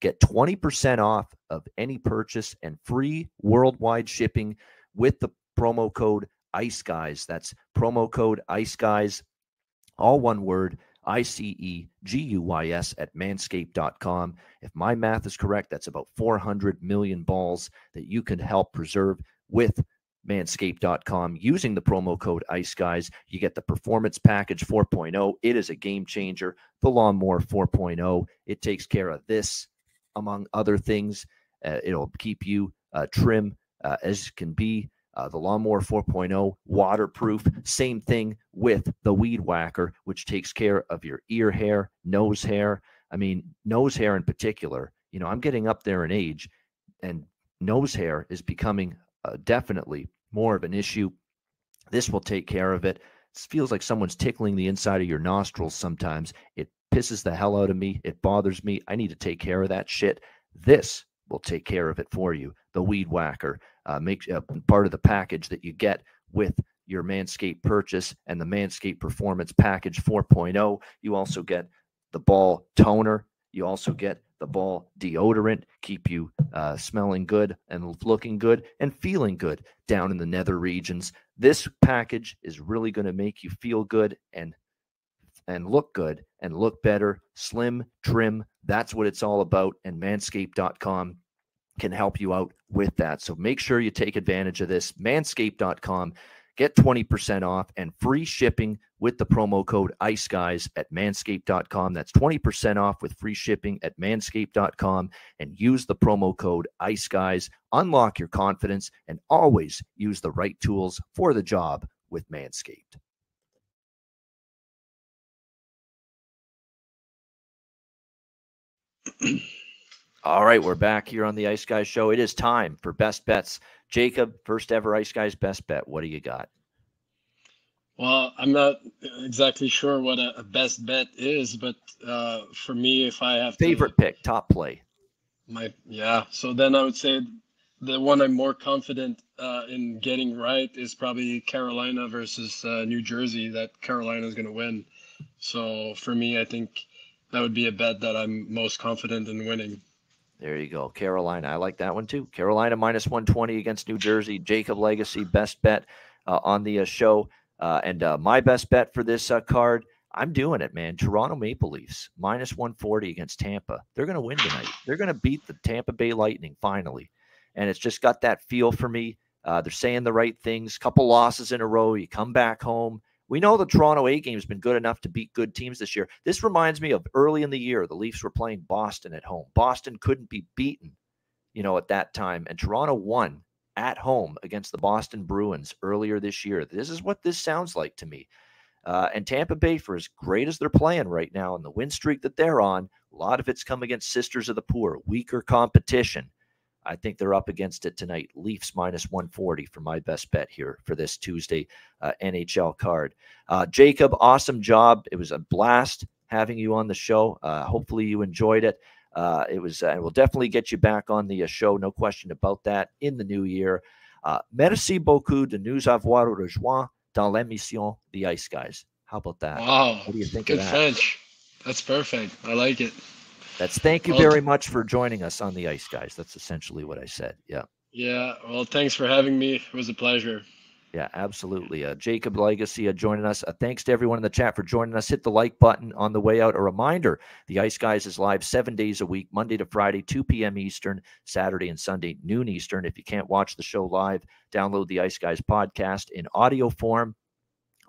Get 20% off of any purchase and free worldwide shipping with the promo code ICE Guys. That's promo code ICE Guys, all one word, I C E G U Y S at manscaped.com. If my math is correct, that's about 400 million balls that you can help preserve with manscaped.com using the promo code ice guys you get the performance package 4.0 it is a game changer. The lawnmower 4.0 it takes care of this among other things. Uh, it'll keep you uh, trim uh, as can be uh, the Lawnmower 4.0, waterproof. Same thing with the Weed Whacker, which takes care of your ear hair, nose hair. I mean, nose hair in particular. You know, I'm getting up there in age, and nose hair is becoming uh, definitely more of an issue. This will take care of it. It feels like someone's tickling the inside of your nostrils sometimes. It pisses the hell out of me. It bothers me. I need to take care of that shit. This will take care of it for you. The Weed Whacker uh, make uh, part of the package that you get with your Manscaped purchase and the Manscaped Performance Package 4.0. You also get the ball toner. You also get the ball deodorant, keep you uh, smelling good and looking good and feeling good down in the nether regions. This package is really going to make you feel good and and look good and look better, slim, trim. That's what it's all about. And manscaped.com can help you out with that. So make sure you take advantage of this. Manscaped.com. Get 20% off and free shipping with the promo code ICE Guys at manscaped.com. That's 20% off with free shipping at manscaped.com and use the promo code ICE Guys. Unlock your confidence and always use the right tools for the job with Manscaped. <clears throat> All right, we're back here on the Ice Guys show. It is time for best bets. Jacob, first ever Ice Guys best bet. What do you got? Well, I'm not exactly sure what a, a best bet is, but uh, for me, if I have favorite to, pick, top play, my yeah. So then I would say the one I'm more confident uh, in getting right is probably Carolina versus uh, New Jersey. That Carolina is going to win. So for me, I think that would be a bet that I'm most confident in winning. There you go. Carolina. I like that one too. Carolina minus 120 against New Jersey. Jacob Lagace, best bet uh, on the uh, show. Uh, and uh, my best bet for this uh, card, I'm doing it, man. Toronto Maple Leafs minus 140 against Tampa. They're going to win tonight. They're going to beat the Tampa Bay Lightning finally. And it's just got that feel for me. Uh, they're saying the right things. Couple losses in a row. You come back home. We know the Toronto A game has been good enough to beat good teams this year. This reminds me of early in the year, the Leafs were playing Boston at home. Boston couldn't be beaten, you know, at that time, and Toronto won at home against the Boston Bruins earlier this year. This is what this sounds like to me. Uh, and Tampa Bay, for as great as they're playing right now and the win streak that they're on, a lot of it's come against Sisters of the Poor, weaker competition. I think they're up against it tonight. Leafs minus 140 for my best bet here for this Tuesday uh, NHL card. Uh, Jacob, awesome job. It was a blast having you on the show. Uh, hopefully you enjoyed it. Uh, it was, and uh, we'll definitely get you back on the uh, show, no question about that, in the new year. merci beaucoup de nous avoir rejoints dans l'émission The Ice Guys. How about that? Wow. What do you think Good of that? French. That's perfect. I like it. That's thank you very much for joining us on the ice, guys. That's essentially what I said. Yeah. Yeah. Well, thanks for having me. It was a pleasure. Yeah, absolutely. Uh, Jacob Lagace uh, joining us. Uh, thanks to everyone in the chat for joining us. Hit the like button on the way out. A reminder the Ice Guys is live seven days a week, Monday to Friday, 2 p.m. Eastern, Saturday and Sunday, noon Eastern. If you can't watch the show live, download the Ice Guys podcast in audio form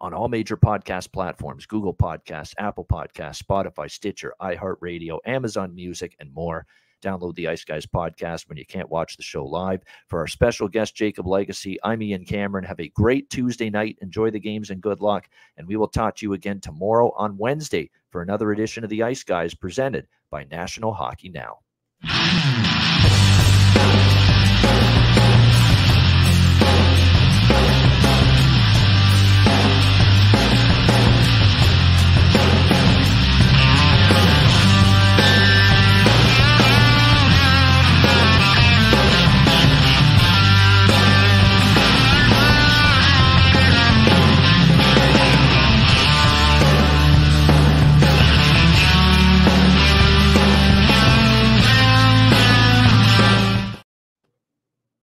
on all major podcast platforms Google Podcasts, Apple Podcasts, Spotify, Stitcher, iHeartRadio, Amazon Music, and more. Download the Ice Guys podcast when you can't watch the show live. For our special guest, Jacob Lagace, I'm Ian Cameron. Have a great Tuesday night. Enjoy the games and good luck. And we will talk to you again tomorrow on Wednesday for another edition of the Ice Guys presented by National Hockey Now.